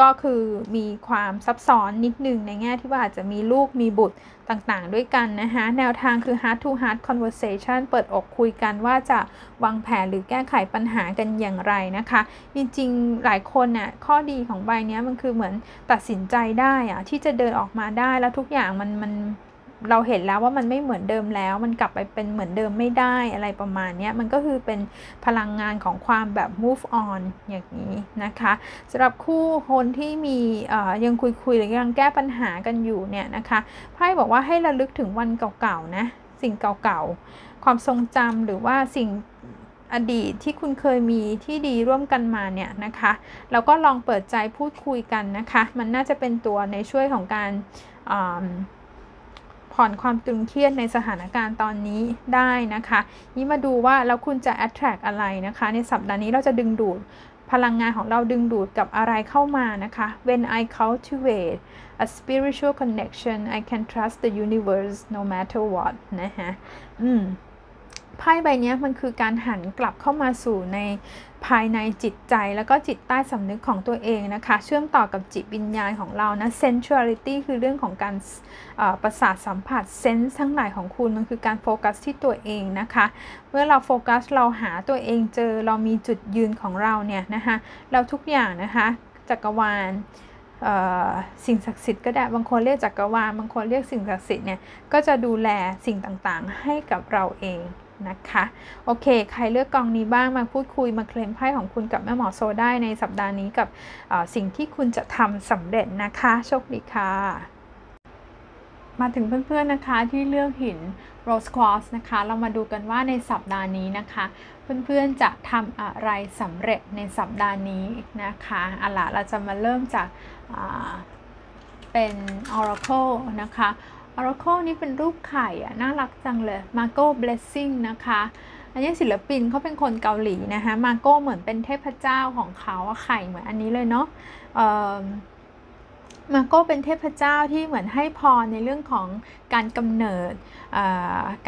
ก็คือมีความซับซ้อนนิดหนึ่งในแง่ที่ว่าอาจจะมีลูกมีบุตรต่างๆ ด้วยกันนะคะแนวทางคือ heart to heart conversation เปิดอกคุยกันว่าจะวางแผนหรือแก้ไขปัญหากันอย่างไรนะคะ จริงๆหลายคนน่ะข้อดีของใบนี้มันคือเหมือนตัดสินใจได้อะที่จะเดินออกมาได้แล้วทุกอย่างมันมัน เราเห็นแล้วว่ามันไม่เหมือนเดิมแล้ว มันกลับไปเป็นเหมือนเดิมไม่ได้อะไรประมาณนี้มันก็คือเป็นพลังงานของความแบบ move on อย่างนี้นะคะสำหรับคู่คนที่มียังคุยคุยหรือยังแก้ปัญหากันอยู่เนี่ยนะคะไพ่บอกว่าให้ระลึกถึงวันเก่าๆนะสิ่งเก่าๆ ความทรงจำหรือว่าสิ่งอดีตที่คุณเคยมีที่ดีร่วมกันมาเนี่ยนะคะแล้วก็ลองเปิดใจพูดคุยกันนะคะ มันน่าจะเป็นตัวในช่วยของการ ผ่อนความตึงเครียดในสถานการณ์ตอนนี้ได้นะคะ นี่มาดูว่าแล้วคุณจะ attract อะไรนะคะ ในสัปดาห์นี้เราจะดึงดูดพลังงานของเราดึงดูดกับอะไรเข้ามานะคะ when I cultivate a spiritual connection I can trust the universe no matter what นะคะอืม ไพ่ใบนี้มันคือการหันกลับเข้ามาสู่ในภายในจิตใจแล้วก็จิตใต้สำนึกของตัวเองนะคะ เชื่อมต่อกับจิตวิญญาณของเรานะ sensuality คือเรื่องของการประสาทสัมผัสเซนส์ทั้งหลายของคุณ มันคือการโฟกัสที่ตัวเองนะคะ เมื่อเราโฟกัสเราหาตัวเองเจอเรามีจุดยืนของเราเนี่ยนะคะ เราทุกอย่างนะคะจักรวาลสิ่งศักดิ์สิทธิ์ก็ได้ บางคนเรียกจักรวาล บางคนเรียกสิ่งศักดิ์สิทธิ์เนี่ย ก็จะดูแลสิ่งต่างๆ ให้กับเราเอง นะคะ โอเค ใครเลือกกองนี้บ้างมาพูดคุยมาเคลมไพ่ของคุณกับแม่หมอโซได้ในสัปดาห์นี้กับสิ่งที่คุณจะทำสำเร็จนะคะ โชคดีค่ะมาถึงเพื่อนๆนะคะที่เลือกหินโรสควอสนะคะ เรามาดูกันว่าในสัปดาห์นี้นะคะ เพื่อนๆจะทำอะไรสำเร็จในสัปดาห์นี้นะคะอาล่ะเราจะมาเริ่มจากเป็น Oracle นะคะ Oracle นี่เป็นรูปไข่อะน่ารักจังเลย Marco Blessing นะคะ อันนี้ศิลปินเขาเป็นคนเกาหลีนะคะมาโก้เหมือนเป็นเทพเจ้าของเขาไข่เหมือนอันนี้เลยเนาะมาโก้เป็นเทพเจ้าที่เหมือนให้พรในเรื่องของการกำเนิด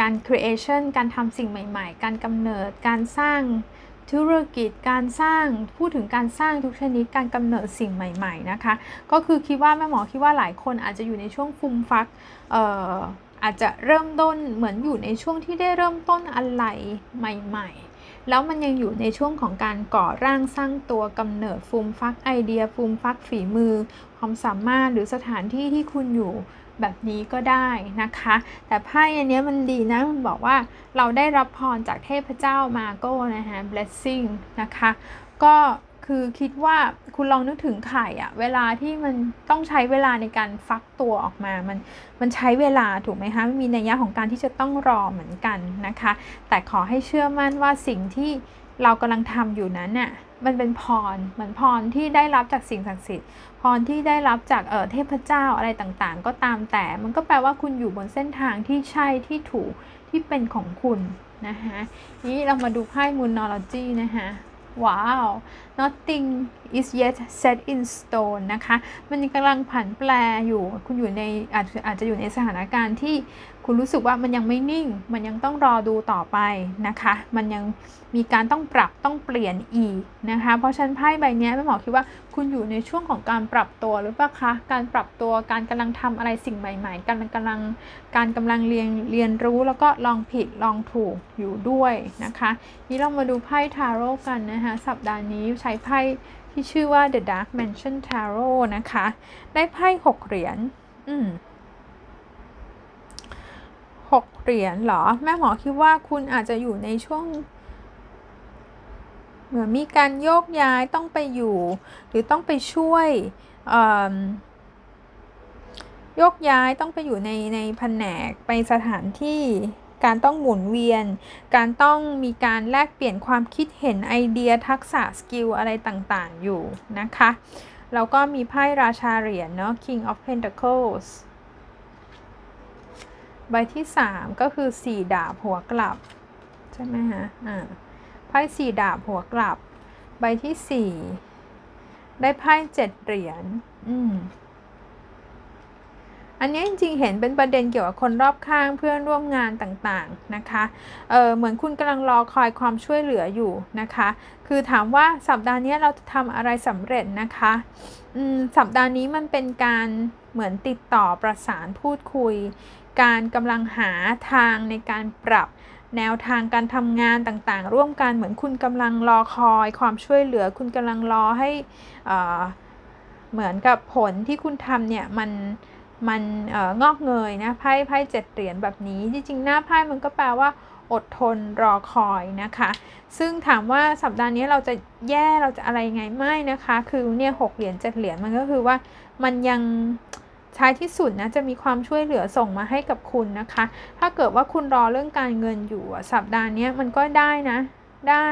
การ creation การทำสิ่งใหม่ ๆ การกำเนิดการสร้าง ธุรกิจการสร้างพูดถึงการสร้างทุกชนิดการกำเนิดสิ่งใหม่ๆนะคะก็คือคิดว่าแม่หมอคิดว่าหลายคนอาจจะอยู่ในช่วงฟุมฟักอาจจะเริ่มต้นเหมือนอยู่ในช่วงที่ได้เริ่มต้นอะไรใหม่ๆแล้วมันยังอยู่ในช่วงของการก่อร่างสร้างตัวกำเนิดฟูมฟักไอเดียฟูมฟักฝีมือ ความสามารถหรือสถานที่ที่คุณอยู่ แบบนี้ก็ได้นะคะ แต่ไพ่อันนี้มันดีนะมันบอกว่าเราได้รับพรจากเทพเจ้ามาโก้นะคะ blessing นะคะ ก็คือคิดว่าคุณลองนึกถึงไข่อะเวลาที่มันต้องใช้เวลาในการฟักตัวออกมา มันมันใช้เวลาถูกไหมคะมีนัยยะของการที่จะต้องรอเหมือนกันนะคะ แต่ขอให้เชื่อมั่นว่าสิ่งที่เรากำลังทำอยู่นั้นน่ะมันเป็นพรเหมือนพรที่ได้รับจากสิ่งศักดิ์สิทธิ์ พรที่ได้รับจากเออเทพเจ้าอะไรต่างๆ ก็ตามแต่ มันก็แปลว่าคุณอยู่บนเส้นทางที่ใช่ที่ถูกที่เป็นของคุณนะคะนี้เรามาดูไพ่มูนนอลจีนะคะว้าว nothing is yet set in stone นะคะ มันกำลังผันแปรอยู่ คุณอยู่ในอาจอาจจะอยู่ในสถานการณ์ที่ คุณรู้สึกว่ามันยังไม่นิ่ง มันยังต้องรอดูต่อไปนะคะ มันยังมีการต้องปรับต้องเปลี่ยนอีกนะคะ เพราะฉันไพ่ใบนี้แม่หมอคิดว่าคุณอยู่ในช่วงของการปรับตัวหรือเปล่าคะ การปรับตัวการกำลังทำอะไรสิ่งใหม่ๆการกำลังการกำลังเรียนเรียนรู้แล้วก็ลองผิดลองถูกอยู่ด้วยนะคะ นี่เรามาดูไพ่ทาโร่กันนะคะสัปดาห์นี้ใช้ไพ่ที่ชื่อว่า The Dark Mansion Tarot นะคะ ได้ไพ่หกเหรียญอืม หกเหรียญเหรอ แม่หมอคิดว่าคุณอาจจะอยู่ในช่วง เหมือนมีการโยกย้ายต้องไปอยู่ หรือต้องไปช่วยโยกย้ายต้องไปอยู่ในในแผนกไปสถานที่การต้องหมุนเวียน การต้องมีการแลกเปลี่ยนความคิดเห็นไอเดียทักษะสกิลอะไรต่างๆ อยู่นะคะ แล้วก็มีไพ่ราชาเหรียญเนาะ King of Pentacles ใบที่ 3 ก็คือ 4 ดาบหัวกลับ ใช่ไหมฮะอ่าไพ่สี่ดาบหัวกลับ ใบที่ 4 ได้ไพ่เจ็ดเหรียญอืมอันนี้จริงๆ เห็นเป็นประเด็นเกี่ยวกับคนรอบข้างเพื่อนร่วมงานต่างๆนะคะ เออเหมือนคุณกำลังรอคอยความช่วยเหลืออยู่นะคะ คือถามว่าสัปดาห์นี้เราจะทำอะไรสำเร็จนะคะสัปดาห์นี้มันเป็นการเหมือนติดต่อประสานพูดคุย การกำลังหาทางในการปรับแนวทางการทำงานต่างๆ ร่วมกันเหมือนคุณกำลังรอคอยความช่วยเหลือ คุณกำลังรอให้เหมือนกับผลที่คุณทำเนี่ยมันมันงอกเงยนะไพ่ไพ่เจ็ดเหรียญแบบนี้ จริงๆ หน้าไพ่มันก็แปลว่าอดทนรอคอยนะคะ ซึ่งถามว่าสัปดาห์นี้เราจะแย่เราจะอะไรไงไม่นะคะ คือเนี่ยหกเหรียญเจ็ดเหรียญมันก็คือว่ามันยัง ท้ายที่สุดนะจะมีความช่วยเหลือส่งมาให้กับคุณนะคะ ถ้าเกิดว่าคุณรอเรื่องการเงินอยู่สัปดาห์นี้มันก็ได้นะได้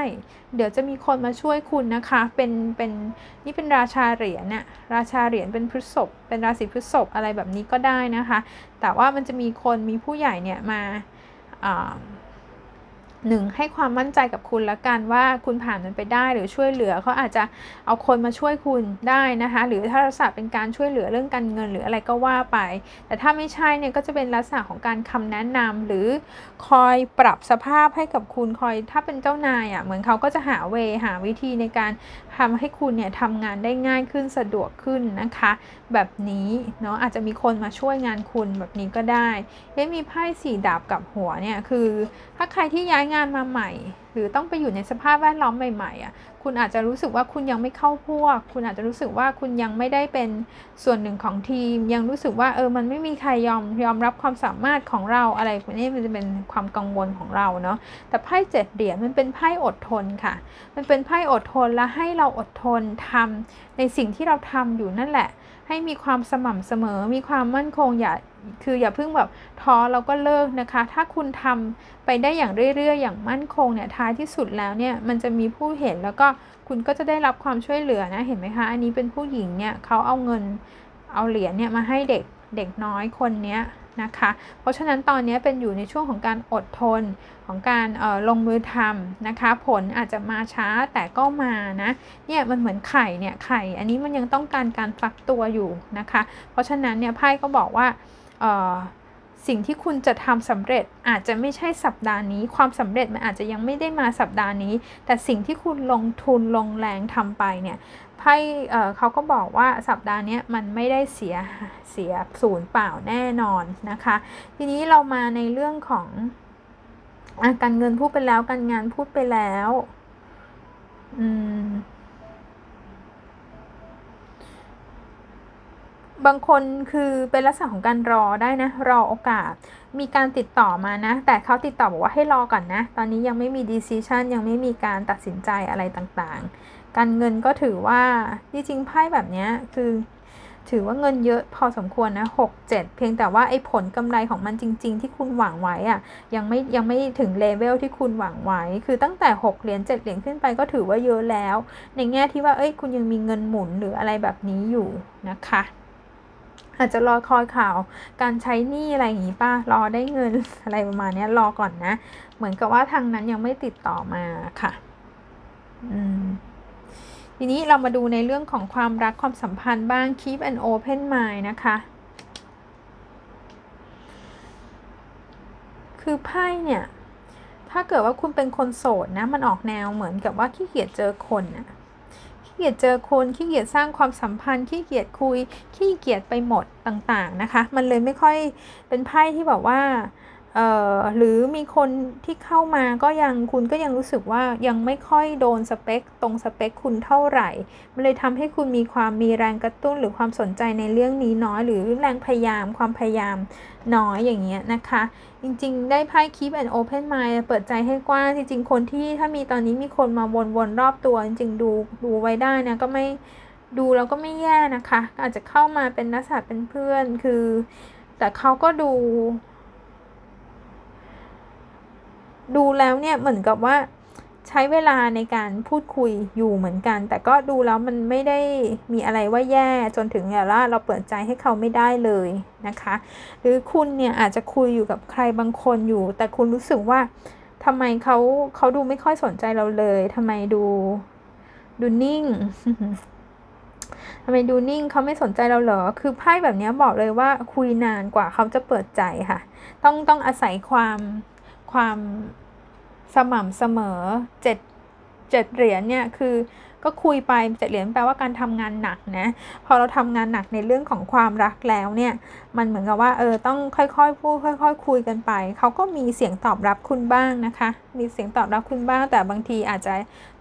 เดี๋ยวจะมีคนมาช่วยคุณนะคะ เป็น เป็น นี่เป็นราชาเหรียญเนี่ยราชาเหรียญเป็นพฤษภเป็นราศีพฤษภอะไรแบบนี้ก็ได้นะคะ แต่ว่ามันจะมีคนมีผู้ใหญ่เนี่ยมา หนึ่งให้ความมั่นใจกับคุณละกันว่าคุณผ่านมันไปได้หรือช่วยเหลือเขาอาจจะเอาคนมาช่วยคุณได้นะคะ หรือถ้าลักษณะเป็นการช่วยเหลือเรื่องการเงินหรืออะไรก็ว่าไป แต่ถ้าไม่ใช่เนี่ยก็จะเป็นลักษณะของการคำแนะนำหรือคอยปรับสภาพให้กับคุณคอยถ้าเป็นเจ้านายอะ่ะเหมือนเขาก็จะหาเวหาวิธีในการ ทำให้คุณเนี่ยทำงานได้ง่ายขึ้นสะดวกขึ้นนะคะ แบบนี้เนาะอาจจะมีคนมาช่วยงานคุณแบบนี้ก็ได้เฮ้มีไพ่สี่ดาบกับหัวเนี่ยคือ ถ้าใครที่ย้ายงานมาใหม่ รือต้องไปอยู่ในสภาพแวดล้อมใหม่ๆอะคุณอาจจะรู้สึกว่าคุณยังไม่เข้าพวก คุณอาจจะรู้สึกว่าคุณยังไม่ได้เป็นส่วนหนึ่งของทีม ยังรู้สึกว่าเออมันไม่มีใครยอมยอมรับความสามารถของเราอะไรนี้มันจะเป็นความกังวลของเราเนาะแต่ไพ่เจ็ดเหรียญมันเป็นไพ่อดทนค่ะ มันเป็นไพ่อดทนและให้เราอดทนทำในสิ่งที่เราทำอยู่นั่นแหละ ให้มีความสม่ำเสมอ มีความมั่นคงอย่า คืออย่าเพิ่งแบบท้อเราก็เลิกนะคะ ถ้าคุณทำไปได้อย่างเรื่อยๆ อย่างมั่นคงเนี่ยท้ายที่สุดแล้วเนี่ยมันจะมีผู้เห็นแล้วก็คุณก็จะได้รับความช่วยเหลือนะเห็นไหมคะ อันนี้เป็นผู้หญิงเนี่ยเขาเอาเงินเอาเหรียญเนี่ยมาให้เด็กเด็กน้อยคนนี้นะคะ เพราะฉะนั้นตอนนี้เป็นอยู่ในช่วงของการอดทนของการลงมือทำนะคะ ผลอาจจะมาช้าแต่ก็มานะเนี่ยมันเหมือนไข่เนี่ยไข่ อันนี้มันยังต้องการการฟักตัวอยู่นะคะ เพราะฉะนั้นเนี่ยไพ่ก็บอกว่า สิ่งที่คุณจะทำสำเร็จอาจจะไม่ใช่สัปดาห์นี้ ความสำเร็จมันอาจจะยังไม่ได้มาสัปดาห์นี้ แต่สิ่งที่คุณลงทุนลงแรงทำไปเนี่ยไพ่เเขาก็บอกว่าสัปดาห์นี้มันไม่ได้เสียเสียศูนย์เปล่าแน่นอนนะคะ ทีนี้เรามาในเรื่องของอการเงินพูดไปแล้วการงานพูดไปแล้ว อืม บางคนคือเป็นลักษณะของการรอได้นะ รอโอกาส มีการติดต่อมานะ แต่เขาติดต่อบอกว่าให้รอก่อนนะ ตอนนี้ยังไม่มี decision ยังไม่มีการตัดสินใจอะไรต่างๆ การเงินก็ถือว่าจริงๆไพ่แบบนี้คือ ถือว่าเงินเยอะพอสมควรนะหกเจ็ดเพียงแต่ว่าไอ้ผลกำไรของมันจริง ๆ ที่คุณหวังไว้อะยังไม่ยังไม่ถึงเลเวลที่คุณหวังไว้ คือตั้งแต่ 6 เหรียญ7เหรียญขึ้นไปก็ถือว่าเยอะแล้ว ในแง่ที่ว่าเอ้ยคุณยังมีเงินหมุนหรืออะไรแบบนี้อยู่นะคะ อาจจะรอคอยข่าว การใช้หนี้อะไรอย่างนี้ป้ารอได้เงินอะไรประมาณนี้รอก่อนนะ เหมือนกับว่าทางนั้นยังไม่ติดต่อมาค่ะ อืมทีนี้เรามาดูในเรื่องของความรักความสัมพันธ์บ้าง keep an open mind นะคะ คือไพ่เนี่ย ถ้าเกิดว่าคุณเป็นคนโสดนะ มันออกแนวเหมือนกับว่าขี้เกียจเจอคนนะ เกียจเจอคนขี้เกียจสร้างความสัมพันธ์ขี้เกียจคุยขี้เกียจไปหมดต่างๆนะคะ มันเลยไม่ค่อยเป็นไพ่ที่แบบว่า หรือมีคนที่เข้ามาก็ยังคุณก็ยังรู้สึกว่ายังไม่ค่อยโดนสเปค ตรงสเปคคุณเท่าไหร่ มันเลยทำให้คุณมีความมีแรงกระตุ้นหรือความสนใจในเรื่องนี้น้อย หรือแรงพยายามความพยายามน้อยอย่างเงี้ยนะคะ จริงๆ ได้ไพ่ keep and open mind เปิดใจให้กว้างจริง ๆ คนที่ถ้ามีตอนนี้มีคนมาวนๆรอบตัว จริงๆดูดูไว้ได้นะก็ไม่ดูแล้วก็ไม่แย่นะคะ อาจจะเข้ามาเป็นนักศึกษาเป็นเพื่อนคือ แต่เขาก็ดู ดูแล้วเนี่ยเหมือนกับว่าใช้เวลาในการพูดคุยอยู่เหมือนกัน แต่ก็ดูแล้วมันไม่ได้มีอะไรว่าแย่จนถึงอย่างว่าเราเปิดใจให้เขาไม่ได้เลยนะคะ หรือคุณเนี่ยอาจจะคุยอยู่กับใครบางคนอยู่ แต่คุณรู้สึกว่าทำไมเขาเขาดูไม่ค่อยสนใจเราเลยทำไมดูดูนิ่งทำไมดูนิ่งเขาไม่สนใจเราเหรอ คือไพ่แบบนี้บอกเลยว่าคุยนานกว่าเขาจะเปิดใจค่ะ ต้องต้องอาศัยความ ความสม่ำเสมอเจ็ดเจ็ดเหรียญเนี่ยคือก็คุยไปเจ็ดเหรียญแปลว่าการทำงานหนักนะพอเราทำงานหนักในเรื่องของความรักแล้วเนี่ยมันเหมือนกับว่าเออต้องค่อยๆพูดค่อยๆคุยกันไปเขาก็มีเสียงตอบรับคุณบ้างนะคะ มีเสียงตอบรับคุณบ้าง แต่บางทีอาจจะ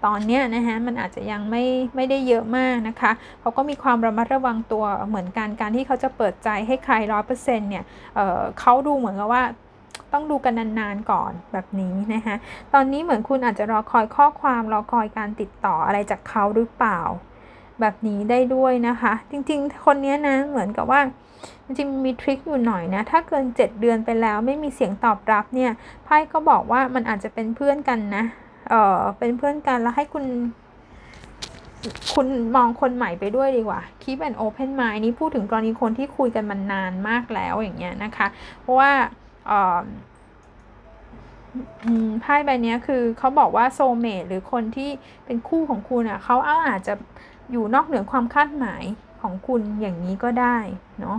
ตอนเนี้ยนะฮะมันอาจจะยังไม่ไม่ได้เยอะมากนะคะเขาก็มีความระมัดระวังตัวเหมือนกันการที่เขาจะเปิดใจให้ใครร้อยเปอร์เซ็นต์เนี่ยเเขาดูเหมือนกับว่า ต้องดูกันนานๆก่อนแบบนี้นะคะตอนนี้เหมือนคุณอาจจะรอคอยข้อความรอคอยการติดต่ออะไรจากเขาหรือเปล่า แบบนี้ได้ด้วยนะคะ จริงๆ คนนี้นะเหมือนกับว่าจริงๆมีทริคอยู่หน่อยนะ ถ้าเกิน 7 เดือนไปแล้วไม่มีเสียงตอบรับเนี่ยไพ่ก็บอกว่ามันอาจจะเป็นเพื่อนกันนะเออเป็นเพื่อนกันแล้วให้คุณคุณมองคนใหม่ไปด้วยดีกว่า keep an open mind นี้พูดถึงกรณีคนที่คุยกันมานานมากแล้วอย่างเงี้ยนะคะ เพราะว่า ไพ่ใบนี้คือเขาบอกว่าโซเมตหรือคนที่เป็นคู่ของคุณอะเขาอาจจะอยู่นอกเหนือความคาดหมายของคุณอย่างนี้ก็ได้เนาะ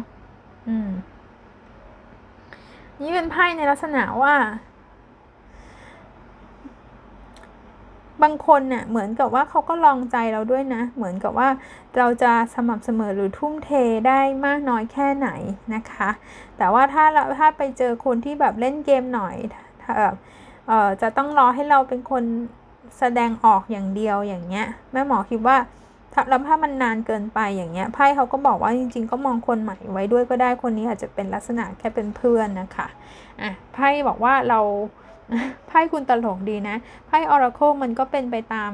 อืมนี่เป็นไพ่ในลักษณะว่า บางคนเนี่ยเหมือนกับว่าเขาก็ลองใจเราด้วยนะ เหมือนกับว่าเราจะสม่ำเสมอหรือทุ่มเทได้มากน้อยแค่ไหนนะคะ แต่ว่าถ้าเราถ้าไปเจอคนที่แบบเล่นเกมหน่อยเอ่อจะต้องรอให้เราเป็นคนแสดงออกอย่างเดียวอย่างเงี้ยแม่หมอคิดว่าแล้วถ้ามันนานเกินไปอย่างเงี้ยไพ่เขาก็บอกว่าจริง ๆ ก็มองคนใหม่ไว้ด้วยก็ได้คนนี้อาจจะเป็นลักษณะแค่เป็นเพื่อนนะคะอะไพ่บอกว่าเรา ไพ่คุณตลกดีนะ ไพ่ออราโคมันก็เป็นไปตาม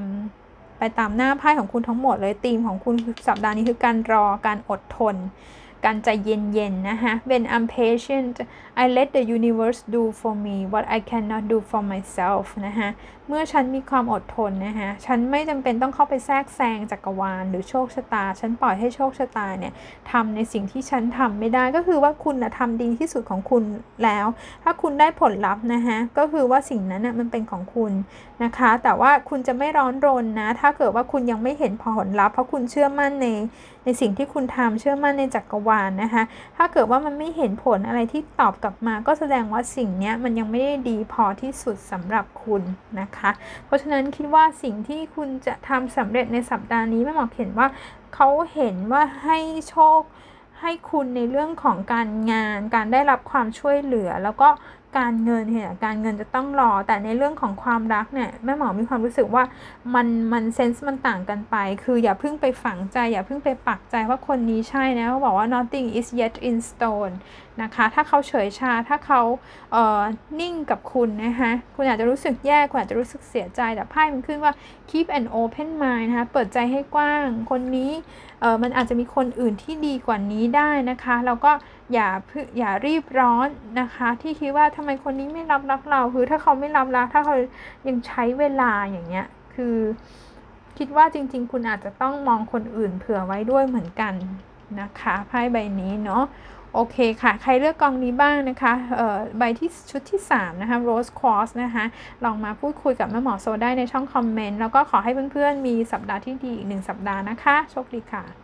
ไปตามหน้าไพ่ของคุณทั้งหมดเลยธีมของคุณสัปดาห์นี้คือการรอการอดทน การใจเย็นๆนะคะ When I'm patient I let the universe do for me what I cannot do for myself นะคะเมื่อฉันมีความอดทนนะคะฉันไม่จำเป็นต้องเข้าไปแทรกแซงจักรวาล หรือโชคชะตา ฉันปล่อยให้โชคชะตาเนี่ยทำในสิ่งที่ฉันทำไม่ได้ก็คือว่าคุณนะทำดีที่สุดของคุณแล้ว ถ้าคุณได้ผลลัพธ์นะคะก็คือว่าสิ่งนั้นนะมันเป็นของคุณนะคะ แต่ว่าคุณจะไม่ร้อนรนนะ ถ้าเกิดว่าคุณยังไม่เห็นผลลัพธ์เพราะคุณเชื่อมั่นในในสิ่งที่คุณทำเชื่อมั่นในจักรวาลนะคะถ้าเกิดว่ามันไม่เห็นผลอะไรที่ตอบกลับมาก็แสดงว่าสิ่งนี้มันยังไม่ได้ดีพอที่สุดสำหรับคุณนะคะ เพราะฉะนั้นคิดว่าสิ่งที่คุณจะทำสำเร็จในสัปดาห์นี้แม่หมอเห็นว่าเขาเห็นว่าให้โชคให้คุณในเรื่องของการงาน การได้รับความช่วยเหลือ แล้วก็ การเงินเนี่ยการเงินจะต้องรอ แต่ในเรื่องของความรักเนี่ยแม่หมอมีความรู้สึกว่ามันมันเซนส์มันต่างกันไป คืออย่าเพิ่งไปฝังใจ อย่าเพิ่งไปปักใจว่าคนนี้ใช่นะเขาบอกว่า nothing is yet in stone นะคะถ้าเขาเฉยชาถ้าเขาเอ่อนิ่งกับคุณนะคะคุณอาจจะรู้สึกแย่คุณอาจจะรู้สึกเสียใจแต่ไพ่มันขึ้นว่า keep an open mind นะคะเปิดใจให้กว้างคนนี้เออมันอาจจะมีคนอื่นที่ดีกว่านี้ได้นะคะแล้วก็ อย่าอย่ารีบร้อนนะคะ ที่คิดว่าทำไมคนนี้ไม่รับรักเราคือถ้าเขาไม่รับรักถ้าเขายังใช้เวลาอย่างเงี้ยคือคิดว่าจริง ๆ คุณอาจจะต้องมองคนอื่นเผื่อไว้ด้วยเหมือนกันนะคะไพ่ใบนี้เนาะโอเคค่ะ ใครเลือกกองนี้บ้างนะคะเอ่อใบที่ชุดที่ 3 นะคะ Rose Quartz นะคะ ลองมาพูดคุยกับแม่หมอโซได้ในช่องคอมเมนต์ แล้วก็ขอให้เพื่อนๆ มีสัปดาห์ที่ดีอีกหนึ่งสัปดาห์นะคะ โชคดีค่ะ